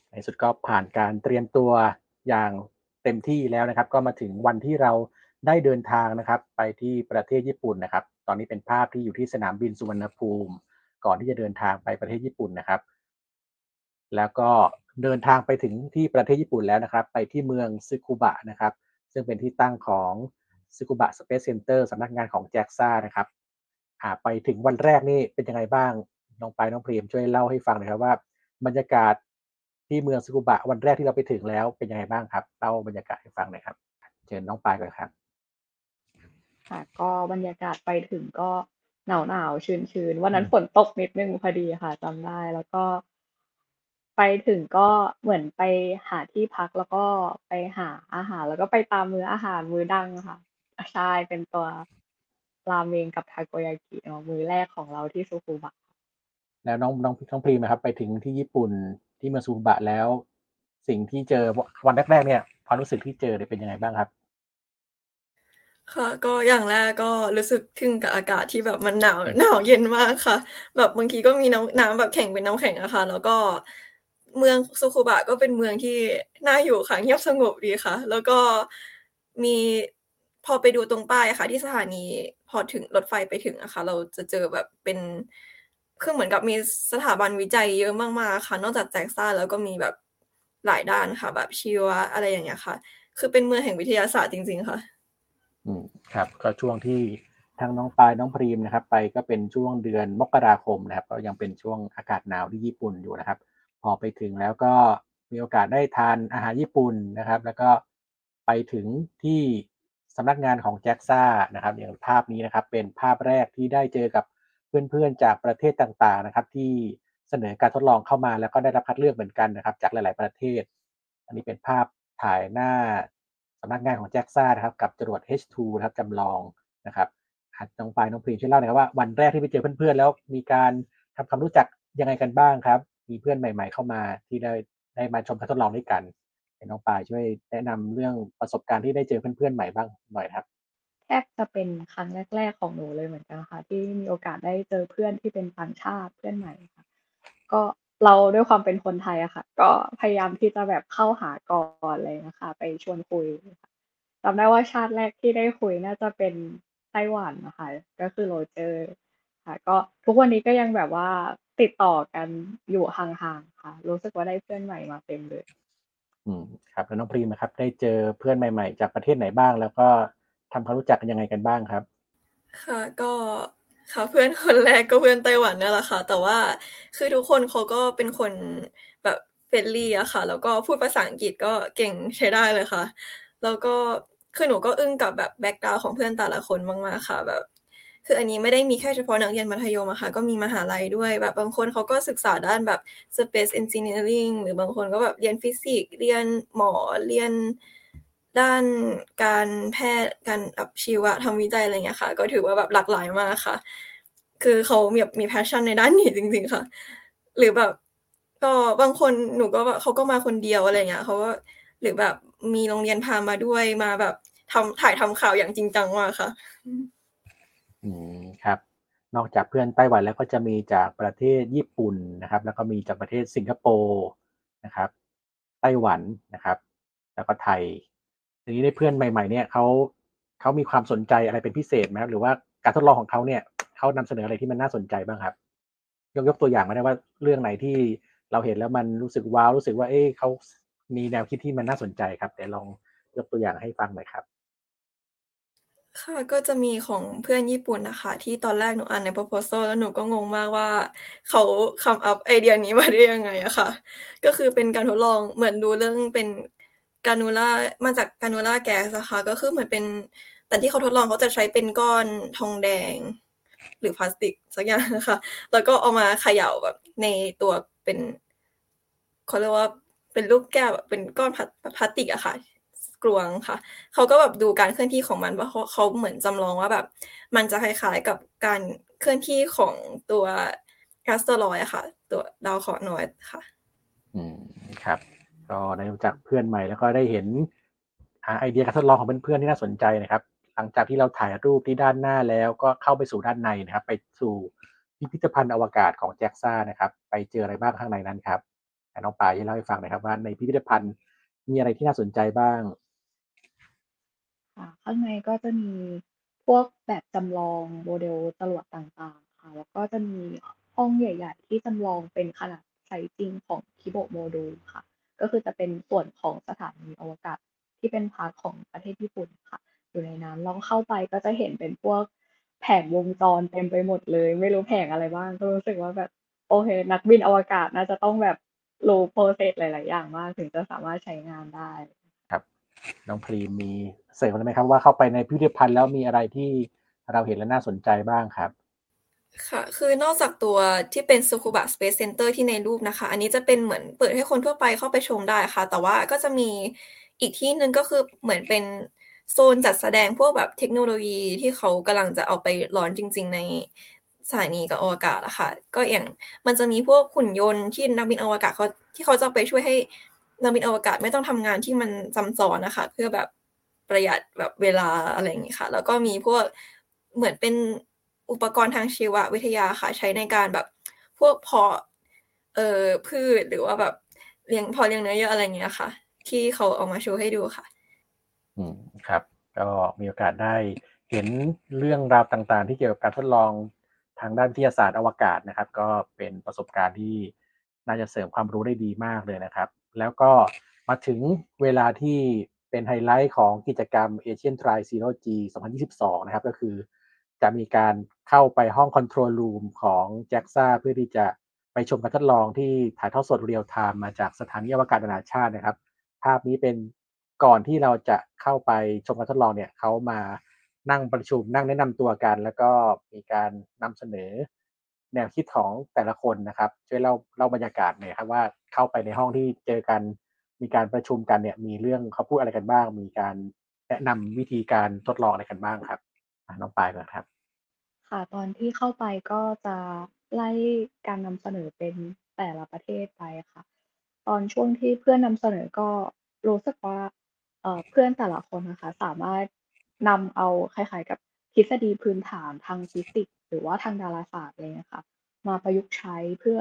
Speaker 2: ในสุดก็ผ่านการเตรียมตัวอย่างเต็มที่แล้วนะครับ ก็มาถึงวันที่เราได้เดินทางนะครับ ไปที่ประเทศญี่ปุ่นนะครับ ตอนนี้เป็นภาพที่อยู่ที่สนามบินสุวรรณภูมิ ก่อนที่จะเดินทางไปประเทศญี่ปุ่นนะครับ แล้วก็เดินทางไปถึงที่ประเทศญี่ปุ่นแล้วนะครับ ไปที่เมืองซึคุบะนะครับ ซึ่งเป็นที่ตั้งของซึกุบะสเปซเซ็นเตอร์สำนักงานของแจ็กซ่านะครับไปถึงวันแรกนี่เป็นยังไงบ้างน้องไปน้องพรีมช่วยเล่าให้ฟังหน่อยครับว่า บรรยากาศที่เมืองสกุบะวันแรกที่เราไปถึงแล้วเป็นยังไงบ้างครับเล่าบรรยากาศให้ฟังหน่อยครับ เชิญน้องปายก่อนครับ
Speaker 4: ค่ะ ก็บรรยากาศไปถึงก็หนาวหนาวชื้นชื้นวันนั้นฝนตกนิดนึงพอดีค่ะจำได้แล้วก็ ไปถึงก็เหมือนไปหาที่พัก แล้วก็ไปหาอาหาร แล้วก็ไปตามมื้ออาหารมื้อดังค่ะ ใช่ เป็นตัวราเมงกับทาโกยากิเนาะมื้อแรกของเราที่ซูคุบะ
Speaker 2: แล้วน้องน้องน้องพรีมนะครับ ไปถึงที่ญี่ปุ่นที่เมืองซูบะแล้ว สิ่งที่เจอวันแรกๆเนี่ยความรู้สึกที่เจอเนี่ยเป็นยังไงบ้างครับ
Speaker 3: ค่ะ ก็อย่างแรกก็รู้สึกทึ่งกับอากาศที่แบบมันหนาวหนาวเย็นมากค่ะ แบบบางทีก็มีน้ำน้ำแบบแข็งเป็นน้ำแข็งอะค่ะ แล้วก็ เมืองซูคุบะก็เป็นเมืองที่น่าอยู่ค่ะเงียบสงบดีค่ะ แล้วก็มีพอไปดูตรงป้ายค่ะ ที่สถานีพอถึงรถไฟไปถึงอะคะ เราจะเจอแบบเป็นคือเหมือนกับมีสถาบันวิจัยเยอะมากๆค่ะ นอกจากแจ็กซ่าแล้วก็มีแบบหลายด้านค่ะ แบบชีวะอะไรอย่างเงี้ยค่ะ คือเป็นเมืองแห่งวิทยาศาสตร์จริง ๆ ค่ะ
Speaker 2: อืมครับ ก็ช่วงที่ทั้งน้องปายน้องพรีมนะครับ ไปก็เป็นช่วงเดือนมกราคมนะครับ ก็ยังเป็นช่วงอากาศหนาวที่ญี่ปุ่นอยู่นะครับ พอไปถึงแล้วก็มีโอกาสได้ทานอาหารญี่ปุ่นนะครับ แล้วก็ไปถึงที่สำนักงานของแจ็กซ่านะครับ อย่างภาพนี้นะครับ เป็นภาพแรกที่ได้เจอกับเพื่อนๆจากประเทศต่างๆนะครับ ที่เสนอการทดลองเข้ามาแล้วก็ได้รับคัดเลือกเหมือนกันนะครับ จากหลาย ๆประเทศ อันนี้เป็นภาพถ่ายหน้าสำนักงานของแจ็กซ่านะครับกับจรวด H2 นะครับจำลองนะครับน้องปายน้องพรีช่วยเล่าหน่อยครับว่าวันแรกที่ไปเจอเพื่อนๆแล้วมีการทำความรู้จักยังไงกันบ้างครับ มีเพื่อนใหม่ ๆ เข้ามาที่ได้ได้มาชมการทดลองด้วยกันน้องปายช่วยแนะนำเรื่องประสบการณ์ที่ได้เจอเพื่อนๆใหม่บ้างหน่อยครับ
Speaker 4: แทบจะเป็นครั้งแรก ๆ ของหนูเลยเหมือนกันค่ะ ที่มีโอกาสได้เจอเพื่อนที่เป็นต่างชาติเพื่อนใหม่ค่ะ ก็เราด้วยความเป็นคนไทยอะค่ะ ก็พยายามที่จะแบบเข้าหาก่อนเลยนะคะไปชวนคุยจำได้ว่าชาติแรกที่ได้คุยน่าจะเป็นไต้หวันนะคะก็คือโรเจอร์ค่ะ ก็ทุกวันนี้ก็ยังแบบว่า ติดต่อกันอยู่ห่างๆค่ะ รู้สึกว่าได้เพื่อนใหม่มาเต็มเลย
Speaker 2: อืมครับแล้วน้องพรีมนะครับ ได้เจอเพื่อนใหม่ ๆ จากประเทศไหนบ้าง แล้วก็ทำความรู้จักกันยังไงกันบ้างครับ
Speaker 3: ค่ะ ก็ค่ะเพื่อนคนแรกก็เพื่อนไต้หวันนี่แหละค่ะ แต่ว่าคือทุกคนเขาก็เป็นคนแบบ friendly อะค่ะ แล้วก็พูดภาษาอังกฤษก็เก่งใช้ได้เลยค่ะ แล้วก็คือหนูก็อึ้งกับแบบ background ของเพื่อนแต่ละคนมากๆค่ะ แบบ คืออันนี้ไม่ได้มีแค่เฉพาะนักเรียนมัธยมอะค่ะ ก็มีมหาลัยด้วยแบบบางคนเขาก็ศึกษาด้านแบบ space engineering หรือบางคนก็แบบเรียนฟิสิกส์เรียนหมอเรียนด้านการแพทย์การแบบชีวะทำวิจัยอะไรเงี้ยค่ะ ก็ถือว่าแบบหลากหลายมากค่ะ คือเขามีแบบมี passion ในด้านนี้จริง ๆค่ะ หรือแบบก็บางคนหนูก็แบบเขาก็มาคนเดียวอะไรเงี้ยเขาก็หรือแบบมีโรงเรียนพามาด้วยมาแบบทำถ่ายทำข่าวอย่างจริงจังมากค่ะ
Speaker 2: อืมครับ นอกจากเพื่อนไต้หวันแล้วก็จะมีจากประเทศญี่ปุ่นนะครับ แล้วก็มีจากประเทศสิงคโปร์นะครับ ไต้หวันนะครับ แล้วก็ไทยทีนี้ได้เพื่อนใหม่ ๆ เนี่ยเขาเขามีความสนใจอะไรเป็นพิเศษไหมครับหรือว่าการทดลองของเขาเนี่ยเขานำเสนออะไรที่มันน่าสนใจบ้างครับยกยกตัวอย่างมาได้ว่าเรื่องไหนที่เราเห็นแล้วมันรู้สึกว้าวรู้สึกว่า เอ๊ะเขามีแนวคิดที่มันน่าสนใจครับเดี๋ยวลองยกตัวอย่างให้ฟังหน่อยครับ
Speaker 3: ค่ะ ก็จะมีของเพื่อนญี่ปุ่นนะคะที่ตอนแรกหนูอ่านใน proposal แล้วหนูก็งงมากว่า เขาคำอัพไอเดียนี้มาได้ยังไงอะค่ะ ก็คือเป็นการทดลอง เหมือนดูเรื่องเป็นกานูล่ามาจากกานูล่าแก๊สนะคะก็คือเหมือนเป็น แต่ที่เขาทดลองเขาจะใช้เป็นก้อนทองแดง หรือพลาสติกสักอย่างนะคะแล้วก็เอามาเขย่าแบบในตัวเป็น เขาเรียกว่า เป็นลูกแก้วแบบเป็นก้อนพลาสติกอะค่ะ กลวงค่ะ เขาก็แบบดูการเคลื่อนที่ของมันว่าเขาเหมือนจำลองว่าแบบ มันจะคล้ายๆกับการเคลื่อนที่ของตัวแอสเตรอยค่ะ ตัวดาวเคราะห์น้อยค่ะ
Speaker 2: อืมครับ ก็ได้รู้จักเพื่อนใหม่แล้วก็ได้เห็นไอเดียการทดลองของเพื่อนๆที่น่าสนใจนะครับ หลังจากที่เราถ่ายรูปที่ด้านหน้าแล้วก็เข้าไปสู่ด้านในนะครับ ไปสู่พิพิธภัณฑ์อวกาศของ JAXA นะครับ ไปเจออะไรบ้างข้างในนั้นครับน้องปายช่วยเล่าให้ฟังหน่อยครับว่าในพิพิธภัณฑ์มีอะไรที่น่าสนใจบ้าง
Speaker 4: ค่ะ ข้างในก็จะมีพวกแบบจำลองโมเดลจรวดต่าง ๆ ค่ะ แล้วก็จะมีห้องใหญ่ ๆ ที่จำลองเป็นขนาดไซส์จริงของ Kibo module ค่ะ ก็คือจะเป็นส่วนของสถานีอวกาศที่เป็น part ของประเทศญี่ปุ่นค่ะ อยู่ในนั้น ลองเข้าไปก็จะเห็นเป็นพวกแผงวงจรเต็มไปหมดเลย ไม่รู้แผงอะไรบ้าง ก็รู้สึกว่าแบบ โอเค นักบินอวกาศน่าจะต้องแบบรู้ process หลาย ๆ อย่างมาก ถึงจะสามารถใช้งานได้
Speaker 2: น้องพรีมมีเสริมอะไรไหมครับว่าเข้าไปในพิพิธภัณฑ์แล้วมีอะไรที่เราเห็นและน่าสนใจบ้างครับ
Speaker 3: ค่ะ คือนอกจากตัวที่เป็น Tsukuba Space Center ที่ในรูปนะคะ อันนี้จะเป็นเหมือนเปิดให้คนทั่วไปเข้าไปชมได้ค่ะ แต่ว่าก็จะมีอีกที่หนึ่งก็คือเหมือนเป็นโซนจัดแสดงพวกแบบเทคโนโลยีที่เขากำลังจะเอาไปร้อนจริง ๆ ในสถานีกับอวกาศอะค่ะ ก็อย่างมันจะมีพวกหุ่นยนต์ที่นักบินอวกาศเขาที่เขาจะไปช่วยให้ นักบินอวกาศไม่ต้องทำงานที่มันจำซ้อนนะคะ เพื่อแบบประหยัดแบบเวลาอะไรอย่างนี้ค่ะ แล้วก็มีพวกเหมือนเป็นอุปกรณ์ทางชีววิทยาค่ะ ใช้ในการแบบพวกเพาะเอ่อพืชหรือว่าแบบเลี้ยงพอเลี้ยงเนื้อเยอะอะไรเงี้ยค่ะ ที่เขาเอามาโชว์ให้ดูค่ะ
Speaker 2: อืมครับ ก็มีโอกาสได้เห็นเรื่องราวต่างๆ ที่เกี่ยวกับการทดลองทางด้านวิทยาศาสตร์อวกาศนะครับ ก็เป็นประสบการณ์ที่น่าจะเสริมความรู้ได้ดีมากเลยนะครับ แล้วก็มาถึงเวลาที่เป็นไฮไลท์ของกิจกรรม Asian Try Zero G 2022 นะครับ ก็คือจะมีการเข้าไปห้อง control room ของ JAXA เพื่อที่จะไปชมการทดลองที่ถ่ายทอดสด real-time มาจากสถานีอวกาศนานาชาตินะครับ ภาพนี้เป็นก่อนที่เราจะเข้าไปชมการทดลองเนี่ยเขามานั่งประชุมนั่งแนะนำตัวกัน แล้วก็มีการนำเสนอ แนวคิดของแต่ละคนนะครับ ช่วยเล่าเล่าบรรยากาศหน่อยครับว่าเข้าไปในห้องที่เจอกัน มีการประชุมกันเนี่ย มีเรื่องเขาพูดอะไรกันบ้าง มีการแนะนำวิธีการทดลองอะไรกันบ้างครับน้องปายก่อนครับ
Speaker 4: ค่ะตอนที่เข้าไปก็จะไล่การนำเสนอเป็นแต่ละประเทศไปค่ะ ตอนช่วงที่เพื่อนนำเสนอก็รู้สึกว่าเเพื่อนแต่ละคนนะคะ สามารถนำเอาคล้ายๆกับ ทฤษฎีพื้นฐานทางฟิสิกส์หรือว่าทางดาราศาสตร์เลยนะคะมาประยุกต์ใช้เพื่อ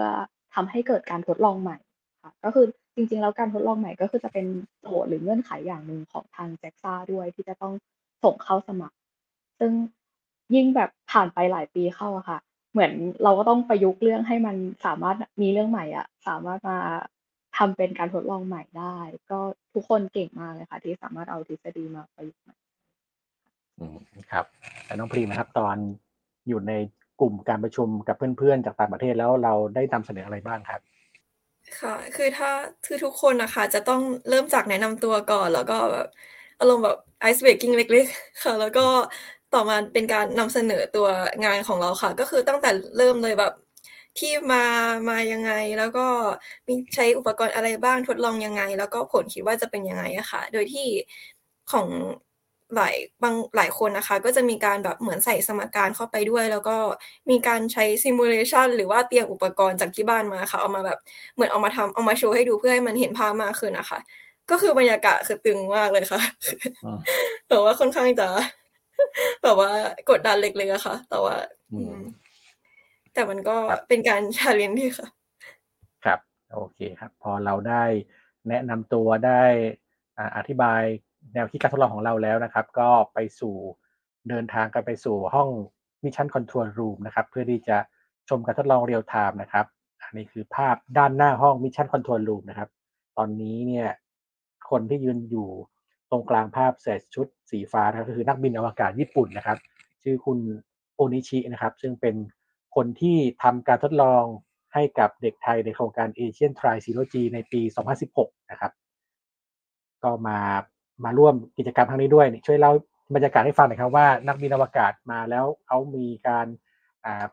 Speaker 4: ทำให้เกิดการทดลองใหม่ค่ะก็คือจริงๆแล้วการทดลองใหม่ก็คือจะเป็นโจทย์หรือเงื่อนไขอย่างหนึ่งของทางแจ็กซ่าด้วยที่จะต้องส่งเข้าสมัคร ซึ่งยิ่งแบบผ่านไปหลายปีเข้าอะค่ะ เหมือนเราก็ต้องประยุกต์เรื่องให้มันสามารถมีเรื่องใหม่อะสามารถมาทำเป็นการทดลองใหม่ได้ ก็ทุกคนเก่งมากเลยค่ะ ที่สามารถเอาทฤษฎีมาประยุกต์ใหม่
Speaker 2: ครับแต่น้องพรีนะครับ ตอนอยู่ในกลุ่มการประชุมกับเพื่อนๆ จากต่างประเทศแล้วเราได้นำเสนออะไรบ้างครับ
Speaker 3: ค่ะ คือถ้าคือทุกคนนะคะจะต้องเริ่มจากแนะนำตัวก่อน แล้วก็แบบอารมณ์แบบไอซ์เบรกกิ้งเล็กๆ ค่ะ แล้วก็ต่อมาเป็นการนำเสนอตัวงานของเราค่ะ ก็คือตั้งแต่เริ่มเลยแบบที่มามายังไงแล้วก็มีใช้อุปกรณ์อะไรบ้างทดลองยังไง แล้วก็ผลคิดว่าจะเป็นยังไงอะค่ะ โดยที่ของ หลายบางหลายคนนะคะ ก็จะมีการแบบเหมือนใส่สมการเข้าไปด้วย แล้วก็มีการใช้ simulation หรือว่าเตรียมอุปกรณ์จากที่บ้านมาค่ะ เอามาแบบเหมือนเอามาทำเอามาโชว์ให้ดูเพื่อให้มันเห็นภาพมากขึ้นนะคะ ก็คือบรรยากาศคือตึงมากเลยค่ะแต่ว่าค่อนข้างจะแบบว่ากดดันเล็กๆอะค่ะ แต่ว่าแต่มันก็เป็นการ challenge ที่ค่ะ
Speaker 2: ครับ โอเคครับ พอเราได้แนะนำตัวได้อธิบาย แนวคิดการทดลองของเราแล้วนะครับ ก็ไปสู่เดินทางกันไปสู่ห้อง mission control room นะครับ เพื่อที่จะชมการทดลอง real-time นะครับ อันนี้คือภาพด้านหน้าห้อง mission control room นะครับ ตอนนี้เนี่ยคนที่ยืนอยู่ตรงกลางภาพใส่ชุดสีฟ้านะครับก็คือนักบินอวกาศญี่ปุ่นนะครับ ชื่อคุณโอนิชินะครับ ซึ่งเป็นคนที่ทำการทดลองให้กับเด็กไทยในโครงการ Asian Tri Zero G ในปี 2016 นะครับ ก็มา มาร่วมกิจกรรมครั้งนี้ด้วยช่วยเล่าบรรยากาศให้ฟังหน่อยครับว่านักบินอวกาศมาแล้วเขามีการ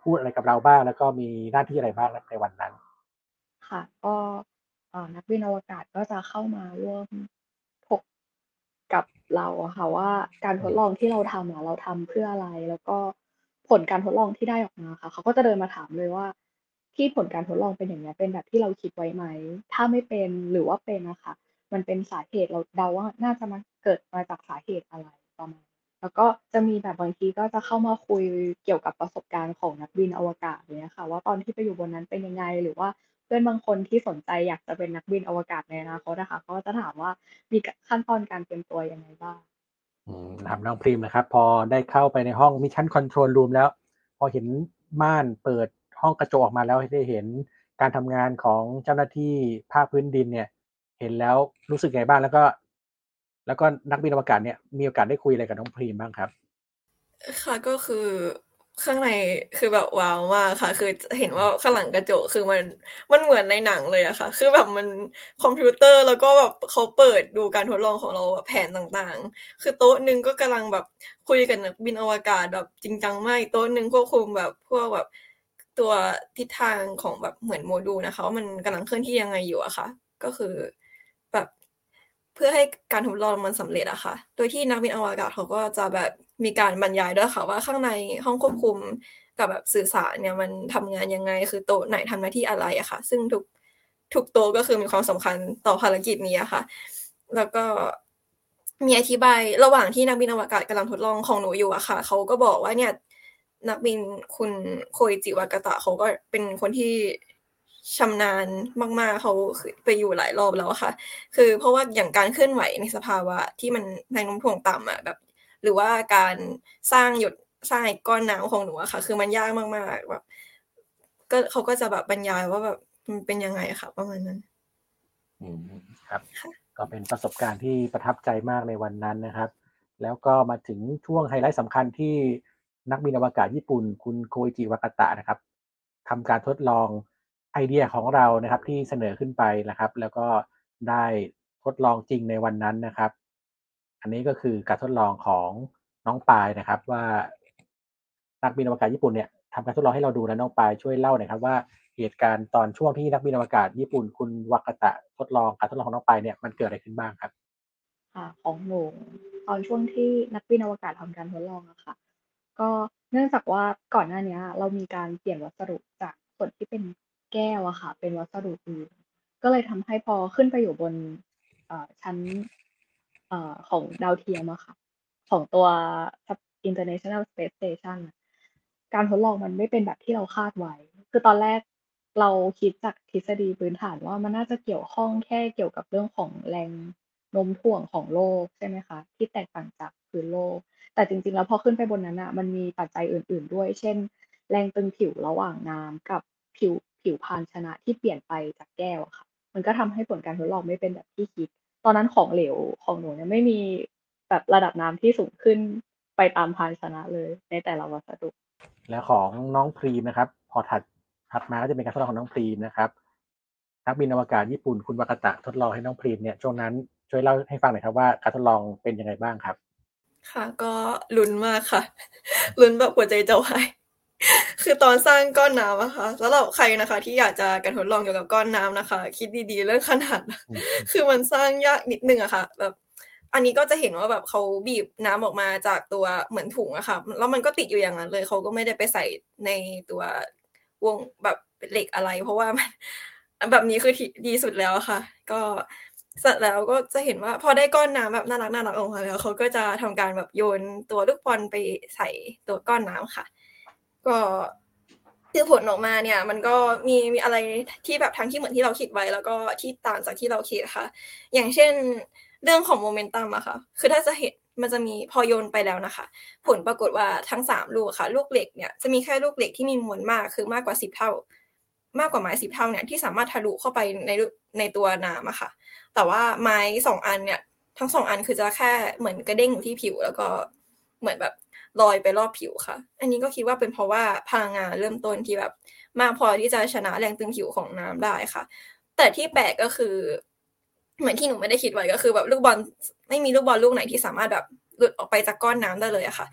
Speaker 2: พูดอะไรกับเราบ้าง แล้วก็มีหน้าที่อะไรบ้างในวันนั้น
Speaker 4: ค่ะ ก็นักบินอวกาศก็จะเข้ามาร่วมกับเราค่ะว่าการทดลองที่เราทำเราทำเพื่ออะไรแล้วก็ผลการทดลองที่ได้ออกมาค่ะ เขาก็จะเดินมาถามเลยว่า ที่ผลการทดลองเป็นอย่างนี้เป็นแบบที่เราคิดไว้ไหม ถ้าไม่เป็นหรือว่าเป็นนะคะ มันเป็นสาเหตุเราเดาว่าน่าจะมาเกิดมาจากสาเหตุอะไรประมาณแล้วก็จะมีแบบบางทีก็จะเข้ามาคุยเกี่ยวกับประสบการณ์ของนักบินอวกาศเนี่ยค่ะ ว่าตอนที่ไปอยู่บนนั้นเป็นยังไงหรือว่าเพื่อนบางคนที่สนใจอยากจะเป็นนักบินอวกาศในอนาคตนะคะเขาจะถามว่ามีขั้นตอนการเตรียมตัวยังไงบ้าง
Speaker 2: ถามน้องพรีมนะครับ พอได้เข้าไปในห้อง mission control room แล้ว พอเห็นม่านเปิดห้องกระจกออกมาแล้วได้เห็นการทำงานของเจ้าหน้าที่ภาคพื้นดินเนี่ย เห็นแล้วรู้สึกไงบ้างแล้วก็ แล้วก็นักบินอวกาศเนี่ยมีโอกาสได้คุยอะไรกับน้องพรีมบ้างครับ
Speaker 3: ค่ะก็คือข้างในคือแบบว้าวมากค่ะ คือเห็นว่าข้างหลังกระจกคือมันมันเหมือนในหนังเลยอะค่ะ คือแบบมันคอมพิวเตอร์แล้วก็แบบเขาเปิดดูการทดลองของเราแบบแผนต่างๆ คือโต๊ะหนึ่งก็กำลังแบบคุยกันนักบินอวกาศแบบจริงจังมากโต๊ะหนึ่งควบคุมแบบพวกแบบตัวทิศทางของแบบเหมือนโมดูลนะคะว่ามันกำลังเคลื่อนที่ยังไงอยู่อะค่ะ ก็คือ พื่อให้การทดลองมันสำเร็จอะค่ะ โดยที่นักบินอวกาศเขาก็จะแบบมีการบรรยายด้วยค่ะว่าข้างในห้องควบคุมกับแบบสื่อสารเนี่ยมันทำงานยังไง คือโต๊ะไหนทำหน้าที่อะไรอะค่ะ ซึ่งทุกทุกโต๊ะก็คือมีความสำคัญต่อภารกิจนี้อะค่ะ แล้วก็มีอธิบายระหว่างที่นักบินอวกาศกำลังทดลองของหนูอยู่อะค่ะ เขาก็บอกว่าเนี่ยนักบินคุณโคอิจิวากาตะเขาก็เป็นคนที่ ชำนาญมาก ๆเขาไปอยู่หลายรอบแล้วค่ะ คือเพราะว่าอย่างการเคลื่อนไหวในสภาวะที่มันแรงโน้มถ่วงต่ำอะแบบ หรือว่าการสร้างหยดสร้างก้อนน้ำของหนูอะค่ะ คือมันยากมากๆแบบก็เขาก็จะแบบบรรยายว่าแบบมันเป็นยังไงค่ะ ประมาณนั้น
Speaker 2: อืมครับก็เป็นประสบการณ์ที่ประทับใจมากในวันนั้นนะครับ แล้วก็มาถึงช่วงไฮไลท์สำคัญที่นักบินอวกาศญี่ปุ่น คุณโคอิจิวากาตะนะครับทำการทดลอง ไอเดียของเรานะครับที่เสนอขึ้นไปนะครับ แล้วก็ได้ทดลองจริงในวันนั้นนะครับ อันนี้ก็คือการทดลองของน้องปายนะครับว่านักบินอวกาศญี่ปุ่นเนี่ยทำการทดลองให้เราดูแล้วน้องปายช่วยเล่าหน่อยครับว่าเหตุการณ์ตอนช่วงที่นักบินอวกาศญี่ปุ่นคุณวากาตะทดลองการทดลองของน้องปายเนี่ยมันเกิดอะไรขึ้นบ้างครับ
Speaker 4: ค่ะของหนูตอนช่วงที่นักบินอวกาศทำการทดลองอะค่ะ ก็เนื่องจากว่าก่อนหน้านี้เรามีการเปลี่ยนวัสดุจากส่วนที่เป็น แก้วอะค่ะ เป็นวัสดุอื่น ก็เลยทำให้พอขึ้นไปอยู่บนชั้นของดาวเทียมอะค่ะ ของตัว International Space Station การทดลองมันไม่เป็นแบบที่เราคาดไว้ คือตอนแรกเราคิดจากทฤษฎีพื้นฐานว่า มันน่าจะเกี่ยวข้องแค่เกี่ยวกับเรื่องของแรงโน้มถ่วงของโลก ใช่ไหมคะ ที่แตกต่างจากพื้นโลก แต่จริง ๆ แล้วพอขึ้นไปบนนั้นอะมันมีปัจจัยอื่น ๆ ด้วย เช่น แรงตึงผิวระหว่างน้ำกับผิว ผิวพานชนะที่เปลี่ยนไปจากแก้วอะค่ะ มันก็ทำให้ผลการทดลองไม่เป็นแบบที่คิด ตอนนั้นของเหลวของหนูเนี่ยไม่มีแบบระดับน้ำที่สูงขึ้นไปตามภาชนะเลยในแต่ละวัสดุ
Speaker 2: และของน้องพรีมนะครับ พอถัดถัดมาก็จะเป็นการทดลองของน้องพรีมนะครับนักบินอวกาศญี่ปุ่นคุณวากาตะทดลองให้น้องพรีมเนี่ยช่วงนั้นช่วยเล่าให้ฟังหน่อยครับว่าการทดลองเป็นยังไงบ้างครับ
Speaker 3: ค่ะก็ลุ้นมากค่ะลุ้นแบบหัวใจจะวาย คือตอนสร้างก้อนน้ำอะค่ะสำหรับใครนะคะ ที่อยากจะการทดลองเกี่ยวกับก้อนน้ำนะคะ คิดดีๆ เรื่องขนาด คือมันสร้างยากนิดนึงอะค่ะ แบบ อันนี้ก็จะเห็นว่าแบบเขาบีบน้ำออกมาจากตัวเหมือนถุงอะค่ะ แล้วมันก็ติดอยู่อย่างนั้นเลยเขาก็ไม่ได้ไปใส่ในตัววงแบบเหล็กอะไร เพราะว่ามันแบบนี้คือดีสุดแล้วค่ะ ก็เสร็จแล้วก็จะเห็นว่าพอได้ก้อนน้ำแบบน่ารักน่ารักออกมาแล้วเขาก็จะทำการแบบโยนตัวลูกบอลไปใส่ตัวก้อนน้ำค่ะ ก็คือผลออกมาเนี่ย มันก็มีมีอะไรที่แบบทั้งที่เหมือนที่เราคิดไว้ แล้วก็ที่ต่างจากที่เราคิดค่ะ อย่างเช่นเรื่องของโมเมนตัมอะค่ะ คือถ้าจะเห็นมันจะมีพอโยนไปแล้วนะคะ ผลปรากฏว่าทั้งสามลูกค่ะ ลูกเหล็กเนี่ยจะมีแค่ลูกเหล็กที่มีมวลมากคือมากกว่าสิบเท่า มากกว่าไม้สิบเท่าเนี่ยที่สามารถทะลุเข้าไปในในตัวน้ำอะค่ะ แต่ว่าไม้สองอันเนี่ย ทั้งสองอันคือจะแค่เหมือนกระเด้งอยู่ที่ผิว แล้วก็เหมือนแบบ ลอยไปรอบผิวค่ะ อันนี้ก็คิดว่าเป็นเพราะว่าพลังงานเริ่มต้นที่แบบ มากพอที่จะชนะแรงตึงผิวของน้ำได้ค่ะ แต่ที่แปลกก็คือ เหมือนที่หนูไม่ได้คิดไว้ก็คือแบบลูกบอลไม่มีลูกบอลลูกไหนที่สามารถแบบหลุดออกไปจากก้อนน้ำได้เลยอะค่ะ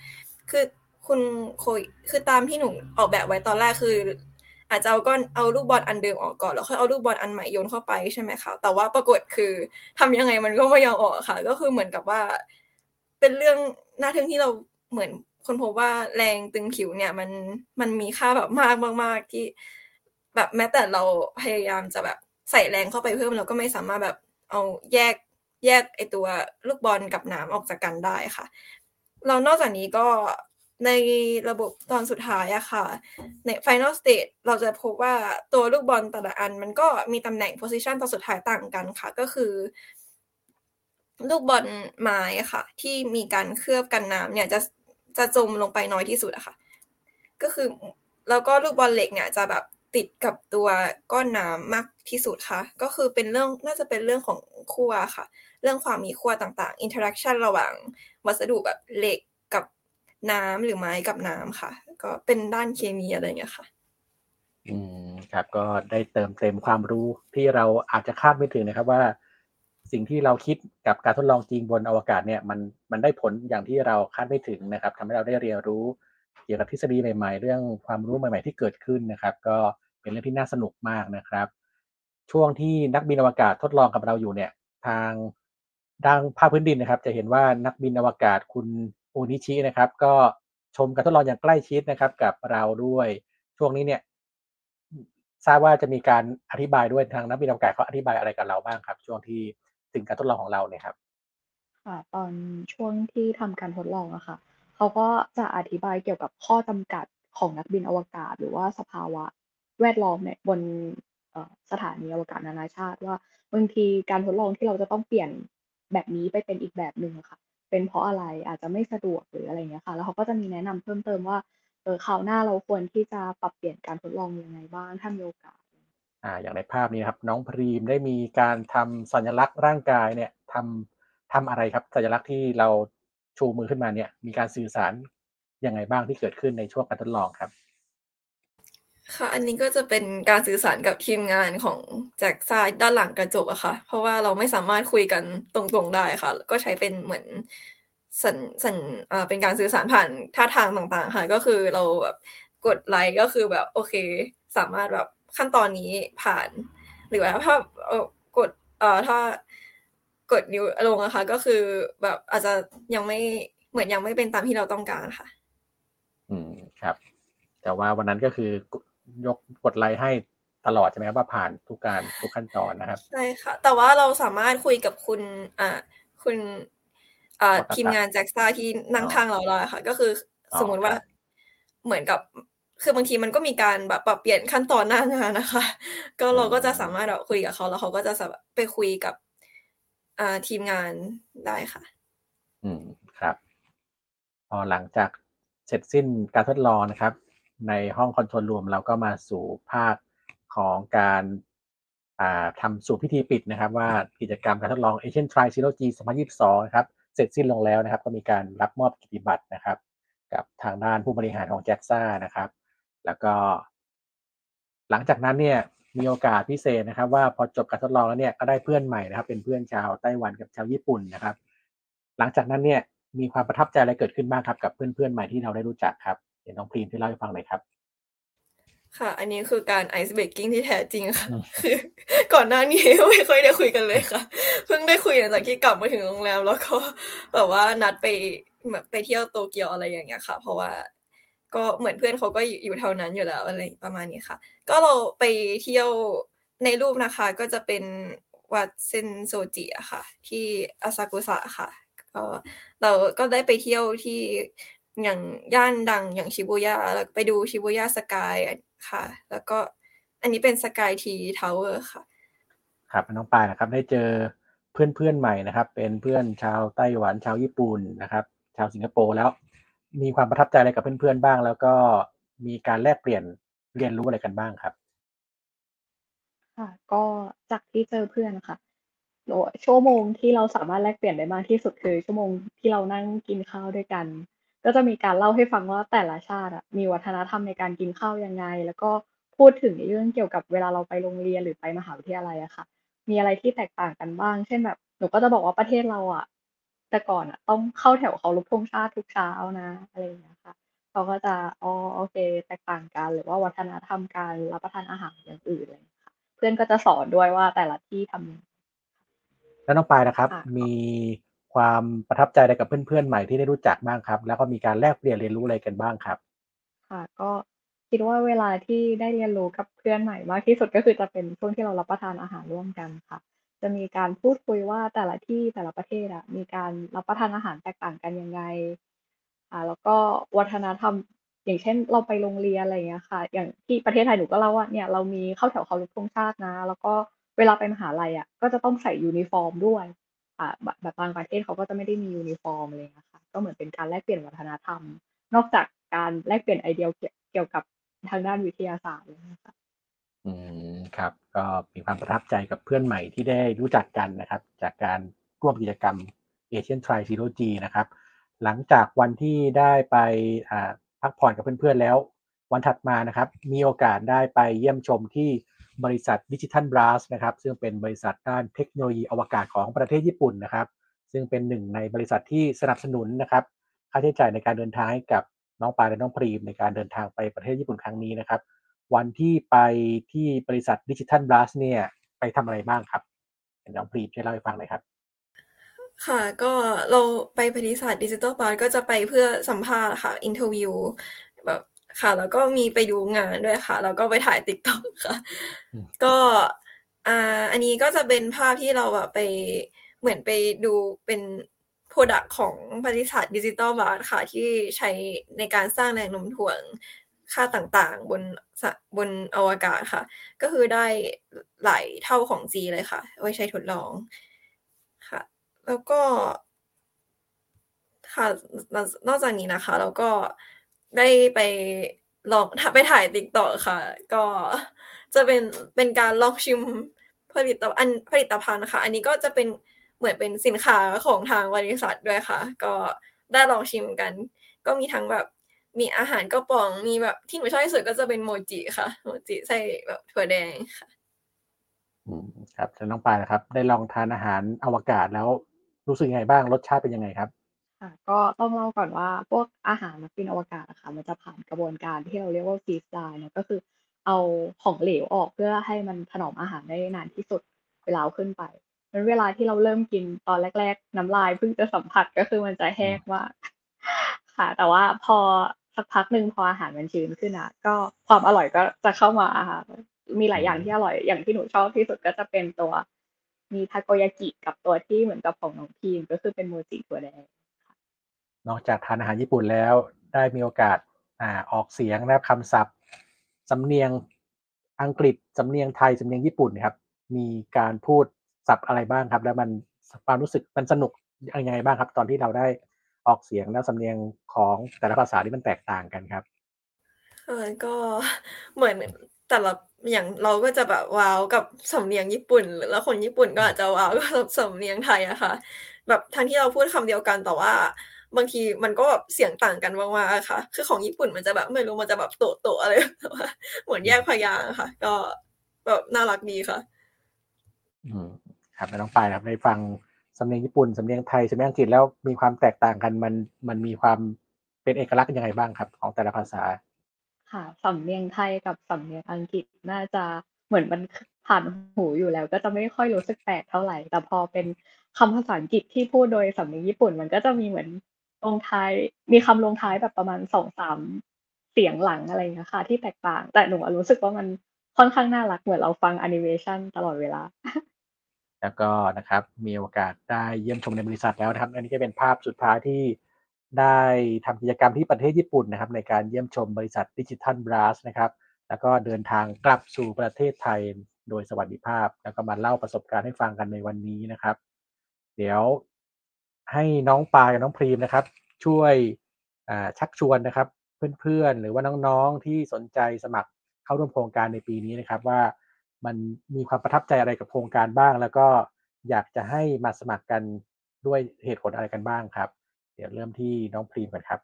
Speaker 3: คือคุณโคยคือตามที่หนูออกแบบไว้ตอนแรกคือ อาจจะเอาก้อนเอาลูกบอลอันเดิมออกก่อนแล้วค่อยเอาลูกบอลอันใหม่โยนเข้าไปใช่ไหมคะแต่ว่าปรากฏคือทำยังไงมันก็ไม่ยอมออกค่ะ ก็คือเหมือนกับว่า เป็นเรื่องน่าทึ่งที่เราเหมือน คนพบว่าแรงตึงผิวเนี่ยมันมันมีค่าแบบมากมากๆที่ แบบแม้แต่เราพยายามจะแบบใส่แรงเข้าไปเพิ่มเราก็ไม่สามารถแบบเอาแยกแยกไอตัวลูกบอลกับน้ำออกจากกันได้ค่ะ เรานอกจากนี้ก็ในระบบตอนสุดท้ายอะค่ะ ใน Final State เราจะพบว่าตัวลูกบอลแต่ละอัน มันก็มีตำแหน่ง position ตอนสุดท้ายต่างกันค่ะ ก็คือ ลูกบอลไม้ค่ะ ที่มีการเคลือบกันน้ำเนี่ยจะ จะจมลงไปน้อยที่สุดอะค่ะ ก็คือแล้วก็ลูกบอลเหล็กเนี่ยจะแบบติดกับตัวก้อนน้ำมากที่สุดค่ะ ก็คือเป็นเรื่องน่าจะเป็นเรื่องของขั้วค่ะ เรื่องความมีขั้วต่างๆ interaction ระหว่างวัสดุแบบเหล็กกับน้ำหรือไม้กับน้ำค่ะ ก็เป็นด้านเคมีอะไรอย่างเงี้ยค่ะ
Speaker 2: อืมครับ ก็ได้เติมเต็มความรู้ที่เราอาจจะคาดไม่ถึงนะครับว่า สิ่งที่เราคิดกับการทดลองจริงบนอวกาศเนี่ยมันมันได้ผลอย่างที่เราคาดไม่ถึงนะครับทำให้เราได้เรียนรู้เกี่ยวกับทฤษฎีใหม่ ๆ เรื่องความรู้ใหม่ ๆ ที่เกิดขึ้นนะครับ ก็เป็นเรื่องที่น่าสนุกมากนะครับ ช่วงที่นักบินอวกาศทดลองกับเราอยู่เนี่ย ทางด้านภาคพื้นดินนะครับ จะเห็นว่านักบินอวกาศคุณโอนิชินะครับ ก็ชมการทดลองอย่างใกล้ชิดนะครับ กับเราด้วย ช่วงนี้เนี่ยทราบว่าจะมีการอธิบายด้วยทางนักบินอวกาศเขาอธิบายอะไรกับเราบ้างครับ ช่วงที่ ถึงการทดลองของเราเนี่ยครับ
Speaker 4: ค่ะตอนช่วงที่ทำการทดลองอะค่ะเขาก็จะอธิบายเกี่ยวกับข้อจำกัดของนักบินอวกาศ หรือว่าสภาวะแวดล้อมเนี่ยบนสถานีอวกาศนานาชาติว่าบางทีการทดลองที่เราจะต้องเปลี่ยนแบบนี้ไปเป็นอีกแบบหนึ่งค่ะเป็นเพราะอะไรอาจจะไม่สะดวกหรืออะไรเงี้ยค่ะ แล้วเขาก็จะมีแนะนำเพิ่มเติมว่าเออคราวหน้าเราควรที่จะปรับเปลี่ยนการทดลองยังไงบ้างถ้ามีโอกาส
Speaker 2: อ่าอย่างในภาพนี้นะครับ น้องพรีมได้มีการทำสัญลักษณ์ร่างกายเนี่ยทำทำอะไรครับ สัญลักษณ์ที่เราชูมือขึ้นมาเนี่ย มีการสื่อสารยังไงบ้างที่เกิดขึ้นในช่วงการทดลองครับ
Speaker 3: ค่ะอันนี้ก็จะเป็นการสื่อสารกับทีมงานของแจ็คซ้ายด้านหลังกระจกอะค่ะ เพราะว่าเราไม่สามารถคุยกันตรงๆได้ค่ะ ก็ใช้เป็นเหมือนสัญสัญอ่าเป็นการสื่อสารผ่านท่าทางต่างๆ ค่ะ ก็คือเราแบบกดไลค์ก็คือแบบโอเค สามารถแบบ ขั้นตอนนี้ผ่าน หรือว่าถ้าเออกดเอ่อถ้ากดนิ้วลงอะค่ะก็คือแบบอาจจะยังไม่เหมือนยังไม่เป็นตามที่เราต้องการค่ะ
Speaker 2: อืมครับ แต่ว่าวันนั้นก็คือยกกดไลค์ให้ตลอดใช่ไหมครับว่าผ่านทุกการทุกขั้นตอนนะครับ
Speaker 3: ใช่ค่ะ แต่ว่าเราสามารถคุยกับคุณอ่าคุณอ่าทีมงานแจ็คซ่าที่นั่งข้างเราได้ค่ะ ก็คือสมมุติว่าเหมือนกับ คือบางทีมันก็มีการแบบปรับเปลี่ยนขั้นตอนหน้างานนะคะ ก็เราก็จะสามารถแบบคุยกับเขาแล้วเขาก็จะไปคุยกับอ่าทีมงานได้ค่ะ
Speaker 2: อืมครับพอหลังจากเสร็จสิ้นการทดลองนะครับ ในห้องคอนโทรลรวมเราก็มาสู่ภาคของการทำสู่พิธีปิดนะครับ ว่ากิจกรรมการทดลอง Asian Tri Zero G 2022 นะครับเสร็จสิ้นลงแล้วนะครับ ก็มีการรับมอบกิจบัตรนะครับ กับทางด้านผู้บริหารของแจ็กซ่านะครับ แล้วก็ หลังจากนั้นเนี่ยมีโอกาสพิเศษนะครับ ว่าพอจบการทดลองแล้วเนี่ยก็ได้เพื่อนใหม่นะครับ เป็นเพื่อนชาวไต้หวันกับชาวญี่ปุ่นนะครับ หลังจากนั้นเนี่ยมีความประทับใจอะไรเกิดขึ้นบ้างครับกับเพื่อนๆใหม่ที่เราได้รู้จักครับเดี๋ยวน้องพรีมที่เล่าให้ฟังหน่อยครับ
Speaker 3: ค่ะ อันนี้คือการไอซ์เบรกกิ้งที่แท้จริงค่ะ คือก่อนหน้านี้ไม่ค่อยได้คุยกันเลยค่ะ เพิ่งได้คุยหลังจากที่กลับมาถึงโรงแรมแล้วก็แบบว่านัดไปแบบไปเที่ยวโตเกียวอะไรอย่างเงี้ยค่ะ เพราะว่า ก็เหมือนเพื่อนเขาก็อยู่แถวนั้นอยู่แล้วอะไรประมาณนี้ค่ะ ก็เราไปเที่ยวในรูปนะคะ ก็จะเป็นวัดเซนโซจิอะค่ะ ที่อาซากุสะค่ะก็เราก็ได้ไปเที่ยวที่อย่างย่านดังอย่างชิบูย่าแล้วไปดูชิบูย่า Sky ค่ะ แล้วก็อันนี้เป็น Skytree Tower ค่ะ
Speaker 2: ครับน้องปายนะครับ ได้เจอเพื่อนเพื่อนใหม่นะครับ เป็นเพื่อนชาวไต้หวันชาวญี่ปุ่นนะครับ ชาวสิงคโปร์แล้ว มีความประทับใจอะไรกับเพื่อนๆบ้าง แล้วก็มีการแลกเปลี่ยนเรียนรู้อะไรกันบ้างครับ
Speaker 4: ค่ะ ก็จากที่เจอเพื่อนค่ะชั่วโมงที่เราสามารถแลกเปลี่ยนได้มากที่สุดคือ ชั่วโมงที่เรานั่งกินข้าวด้วยกัน ก็จะมีการเล่าให้ฟังว่าแต่ละชาติอะมีวัฒนธรรมในการกินข้าวยังไง แล้วก็พูดถึงเรื่องเกี่ยวกับเวลาเราไปโรงเรียนหรือไปมหาวิทยาลัยอะค่ะ มีอะไรที่แตกต่างกันบ้าง เช่นแบบหนูก็จะบอกว่าประเทศเราอะ แต่ก่อนอะต้องเข้าแถวเคารพธงชาติทุกเช้านะอะไรอย่างเงี้ยค่ะเขาก็จะอ๋อโอเคแตกต่างกันหรือว่าวัฒนธรรมการรับประทานอาหารอย่างอื่นอะไรค่ะเพื่อนก็จะสอนด้วยว่าแต่ละที่ทำ
Speaker 2: แล้วน้องปายนะครับมีความประทับใจอะไรกับเพื่อนๆใหม่ที่ได้รู้จักบ้างครับ แล้วก็มีการแลกเปลี่ยนเรียนรู้อะไรกันบ้างครับ
Speaker 4: ค่ะก็คิดว่าเวลาที่ได้เรียนรู้กับเพื่อนใหม่มากที่สุดก็คือจะเป็นช่วงที่เรารับประทานอาหารร่วมกันค่ะ จะมีการพูดคุยว่าแต่ละที่แต่ละประเทศอะมีการรับประทานอาหารแตกต่างกันยังไง อ่า แล้วก็วัฒนธรรม อย่างเช่น เราไปโรงเรียนอะไรอย่างเงี้ยค่ะ อย่างที่ประเทศไทยหนูก็เล่าว่าเนี่ยเรามีเข้าแถวเคารพธงชาตินะ แล้วก็เวลาไปมหาลัยอะก็จะต้องใส่ยูนิฟอร์มด้วย อ่าแบบบางประเทศเขาก็จะไม่ได้มียูนิฟอร์มอะไรเลยนะคะก็เหมือนเป็นการแลกเปลี่ยนวัฒนธรรม นอกจากการแลกเปลี่ยนไอเดียเกี่ยวกับทางด้านวิทยาศาสตร์เลยนะคะ
Speaker 2: อืมครับ ก็มีความประทับใจกับเพื่อนใหม่ที่ได้รู้จักกันนะครับ จากการร่วมกิจกรรม Asian Tri Zero G นะครับ หลังจากวันที่ได้ไปพักผ่อนกับเพื่อนๆแล้ว วันถัดมานะครับ มีโอกาสได้ไปเยี่ยมชมที่บริษัทดิจิทัลบลัสนะครับ ซึ่งเป็นบริษัทด้านเทคโนโลยีอวกาศของประเทศญี่ปุ่นนะครับ ซึ่งเป็นหนึ่งในบริษัทที่สนับสนุนนะครับ ค่าใช้จ่ายในการเดินทางให้กับน้องปาและน้องพรีมในการเดินทางไปประเทศญี่ปุ่นครั้งนี้นะครับ วันที่ไปที่บริษัทดิจิทัลบลัสเนี่ย ไปทำอะไรบ้างครับน้องพรีมช่วยเล่าให้ฟังหน่อยครับ
Speaker 3: ค่ะ ก็เราไปบริษัท Digital Blast ก็จะไปเพื่อสัมภาษณ์ค่ะ interview แบบค่ะ แล้วก็มีไปดูงานด้วยค่ะ แล้วก็ไปถ่าย TikTok ค่ะ
Speaker 2: อืม
Speaker 3: ก็อ่าอันนี้ก็จะเป็นภาพที่เราแบบไปเหมือนไปดูเป็น product ของบริษัท Digital Blast ค่ะ ที่ใช้ในการสร้างแรงโน้มถ่วง ค่าต่างๆ บนบนอวกาศค่ะ ก็คือได้หลายเท่าของ G เลยค่ะ ไว้ใช้ทดลองค่ะ แล้วก็ค่ะนอกจากนี้นะคะแล้วก็ได้ไปลองไปถ่ายติ๊กต็อกค่ะ ก็จะเป็นเป็นการลองชิมผลิตภัณฑ์ผลิตภัณฑ์ค่ะ อันนี้ก็จะเป็นเหมือนเป็นสินค้าของทางบริษัทด้วยค่ะ ก็ได้ลองชิมกัน ก็มีทั้งแบบ มีอาหารกระป๋องมีแบบที่หนูชอบที่สุดก็จะเป็นโมจิค่ะโมจิใส่แบบถั่วแดงค่ะ
Speaker 2: อืมครับแล้วน้องปายนะครับ ได้ลองทานอาหารอวกาศแล้วรู้สึกยังไงบ้างรสชาติเป็นยังไงครับ
Speaker 4: ค่ะก็ต้องเล่าก่อนว่าพวกอาหารนักบินอวกาศอะค่ะมันจะผ่านกระบวนการที่เราเรียกว่าฟรีสไตล์เนี่ยก็คือเอาของเหลวออกเพื่อให้มันถนอมอาหารได้นานที่สุดเวลาเอาขึ้นไปเพราะฉะนั้นเวลาที่เราเริ่มกินตอนแรก ๆ น้ำลายเพิ่งจะสัมผัสก็คือมันจะแห้งมากค่ะ แต่ว่าพอ สักพักหนึ่งพออาหารมันชื้นขึ้นอะ ก็ความอร่อยก็จะเข้ามาค่ะ มีหลายอย่างที่อร่อย อย่างที่หนูชอบที่สุดก็จะเป็นตัว มีทาโกยากิกับตัวที่เหมือนกับของน้องพีมก็คือเป็นโมจิตัวแดง
Speaker 2: นอกจากทานอาหารญี่ปุ่นแล้วได้มีโอกาสอ่าออกเสียงนะครับคำศัพท์ สำเนียงอังกฤษ สำเนียงไทย สำเนียงญี่ปุ่นครับ มีการพูดศัพท์อะไรบ้างครับ แล้วมันความรู้สึกมันสนุกยังไงบ้างครับ ตอนที่เราได้ ออกเสียงแล้วสำเนียงของแต่ละภาษาที่มันแตกต่างกันครับ
Speaker 3: เออก็เหมือนแต่ละอย่างเราก็จะแบบว้าวกับสำเนียงญี่ปุ่นแล้วคนญี่ปุ่นก็อาจจะว้าวกับสำเนียงไทยอะค่ะ แบบทั้งที่เราพูดคำเดียวกันแต่ว่า บางทีมันก็แบบเสียงต่างกันมากๆอะค่ะ คือของญี่ปุ่นมันจะแบบไม่รู้มันจะแบบโตโตอะไรแต่ว่าเหมือนแยกพยางค์อะค่ะ ก็แบบน่ารักดีค่ะ
Speaker 2: อืมครับแล้วน้องปายครับได้ฟัง สำเนียงญี่ปุ่นสำเนียงไทยสำเนียงอังกฤษแล้วมีความแตกต่างกันมันมันมีความเป็นเอกลักษณ์ยังไงบ้างครับ ของแต่ละภาษา
Speaker 4: ค่ะสำเนียงไทยกับสำเนียงอังกฤษน่าจะเหมือนมันผ่านหูอยู่แล้ว ก็จะไม่ค่อยรู้สึกแปลกเท่าไหร่ แต่พอเป็นคำภาษาอังกฤษที่พูดโดยสำเนียงญี่ปุ่น มันก็จะมีเหมือนลงท้าย มีคำลงท้ายแบบประมาณสองสามเสียงหลังอะไรอย่างเงี้ยค่ะ ที่แตกต่าง แต่หนูรู้สึกว่ามันค่อนข้างน่ารักเหมือนเราฟังแอนิเมชันตลอดเวลา
Speaker 2: แล้วก็นะครับมีโอกาสได้เยี่ยมชมในบริษัทแล้วนะครับ อันนี้ก็เป็นภาพสุดท้ายที่ได้ทำกิจกรรมที่ประเทศญี่ปุ่นนะครับ ในการเยี่ยมชมบริษัทดิจิทัลบลัสนะครับ แล้วก็เดินทางกลับสู่ประเทศไทยโดยสวัสดิภาพ แล้วก็มาเล่าประสบการณ์ให้ฟังกันในวันนี้นะครับ เดี๋ยวให้น้องปากับน้องพรีมนะครับ ช่วยชักชวนนะครับ เพื่อนๆ หรือว่าน้องๆที่สนใจสมัครเข้าร่วมโครงการในปีนี้นะครับว่า มันมีความประทับใจอะไรกับโครงการบ้าง แล้วก็อยากจะให้มาสมัครกันด้วยเหตุผลอะไรกันบ้างครับ เดี๋ยวเริ่มที่น้องพรีมก่อนครับ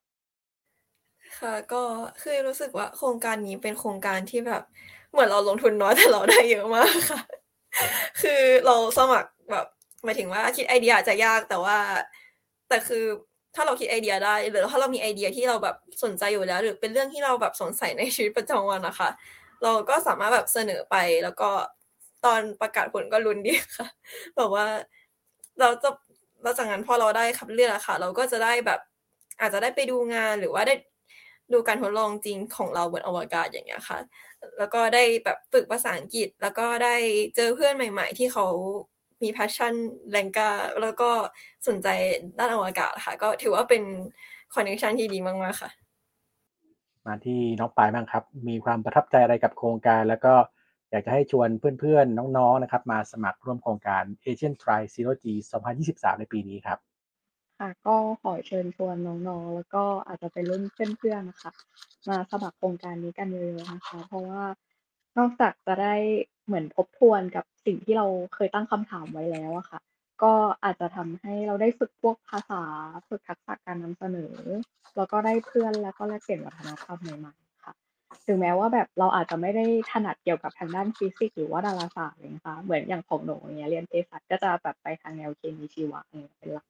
Speaker 3: ค่ะก็คือรู้สึกว่าโครงการนี้เป็นโครงการที่แบบเหมือนเราลงทุนน้อยแต่เราได้เยอะมากค่ะ คือเราสมัครแบบหมายถึงว่าคิดไอเดียอาจจะยากแต่ว่า แต่คือถ้าเราคิดไอเดียได้ หรือถ้าเรามีไอเดียที่เราแบบสนใจอยู่แล้ว หรือเป็นเรื่องที่เราแบบสงสัยในชีวิตประจำวันนะคะ เราก็สามารถแบบเสนอไปแล้วก็ตอนประกาศผลก็ลุ้นดีค่ะแบบว่าเราจะแล้วจากนั้นพอเราได้คัดเลือกอะค่ะ เราก็จะได้แบบอาจจะได้ไปดูงานหรือว่าได้ดูการทดลองจริงของเราบนอวกาศอย่างเงี้ยค่ะ แล้วก็ได้แบบฝึกภาษาอังกฤษ แล้วก็ได้เจอเพื่อนใหม่ ๆ ที่เขามี passion แรงกาแล้วก็สนใจด้านอวกาศค่ะ ก็ถือว่าเป็น connection ที่ดีมากๆค่ะ
Speaker 2: มาที่น้องปายบ้างครับ มีความประทับใจอะไรกับโครงการ แล้วก็อยากจะให้ชวนเพื่อนๆ น้องๆ นะครับ มาสมัครร่วมโครงการ Asian Try Zero G 2023 ในปีนี้ครับ
Speaker 4: ค่ะ ก็ขอเชิญชวนน้องๆ แล้วก็อาจจะเป็นรุ่นเพื่อนๆ นะคะ มาสมัครโครงการนี้กันเยอะๆ นะคะ เพราะว่านอกจากจะได้เหมือนทบทวนกับสิ่งที่เราเคยตั้งคำถามไว้แล้วอะค่ะ ก็อาจจะทำให้เราได้ฝึกพวกภาษา ฝึกทักษะการนำเสนอ แล้วก็ได้เพื่อนแล้วก็แลกเปลี่ยนวัฒนธรรมใหม่ๆค่ะ ถึงแม้ว่าแบบเราอาจจะไม่ได้ถนัดเกี่ยวกับทางด้านฟิสิกส์หรือว่าดาราศาสตร์เลยนะคะเหมือนอย่างของหนูอย่างเงี้ยเรียนเภสัชก็จะแบบไปทางแนวเคมีชีวะอะไรเงี้ยเป็นหลัก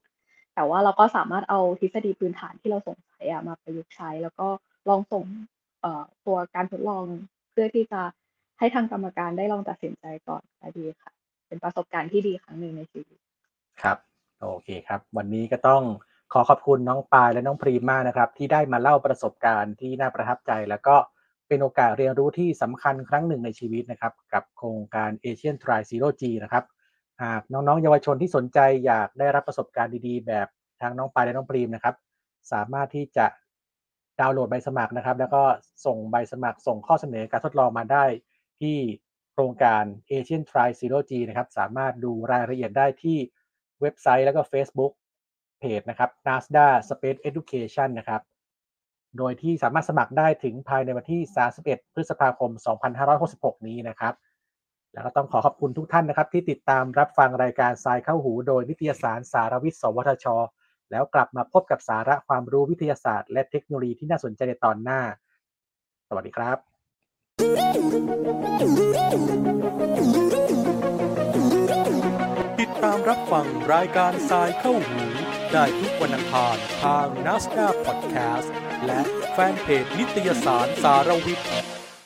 Speaker 4: แต่ว่าเราก็สามารถเอาทฤษฎีพื้นฐานที่เราสงสัยอะมาประยุกต์ใช้ แล้วก็ลองส่งเอ่อตัวการทดลองเพื่อที่จะให้ทางกรรมการได้ลองตัดสินใจก่อนก็ดีค่ะ เป็นประสบการณ์ที่ดีครั้งหนึ่งในชีวิต
Speaker 2: ครับโอเคครับ วันนี้ก็ต้องขอขอบคุณน้องปายและน้องพรีมมากนะครับ ที่ได้มาเล่าประสบการณ์ที่น่าประทับใจ แล้วก็เป็นโอกาสเรียนรู้ที่สำคัญครั้งหนึ่งในชีวิตนะครับ กับโครงการ Asian Tri Zero G นะครับหากน้องๆเยาวชนที่สนใจอยากได้รับประสบการณ์ดีๆ แบบทางน้องปายและน้องพรีมนะครับ สามารถที่จะดาวน์โหลดใบสมัครนะครับ แล้วก็ส่งใบสมัครส่งข้อเสนอการทดลองมาได้ที่โครงการ Asian Tri Zero G นะครับ สามารถดูรายละเอียดได้ที่ เว็บไซต์แล้วก็ Facebook เพจนะครับ NASDA Space Education นะครับ โดยที่สามารถสมัครได้ถึงภายในวันที่ 31 พฤษภาคม 2566 นี้นะครับ แล้วก็ต้องขอขอบคุณทุกท่านนะครับ ที่ติดตามรับฟังรายการทรายเข้าหู โดยนิตยสารสารวิทย์ สวทช แล้วกลับมาพบกับสาระความรู้วิทยาศาสตร์ และเทคโนโลยีที่น่าสนใจในตอนหน้า สวัสดีครับ
Speaker 1: ตามรับฟังรายการทรายเข้าหู ได้ทุกวันอังคารทางนัสดาพอดแคสต์และแฟนเพจนิตยสารสารวิทย์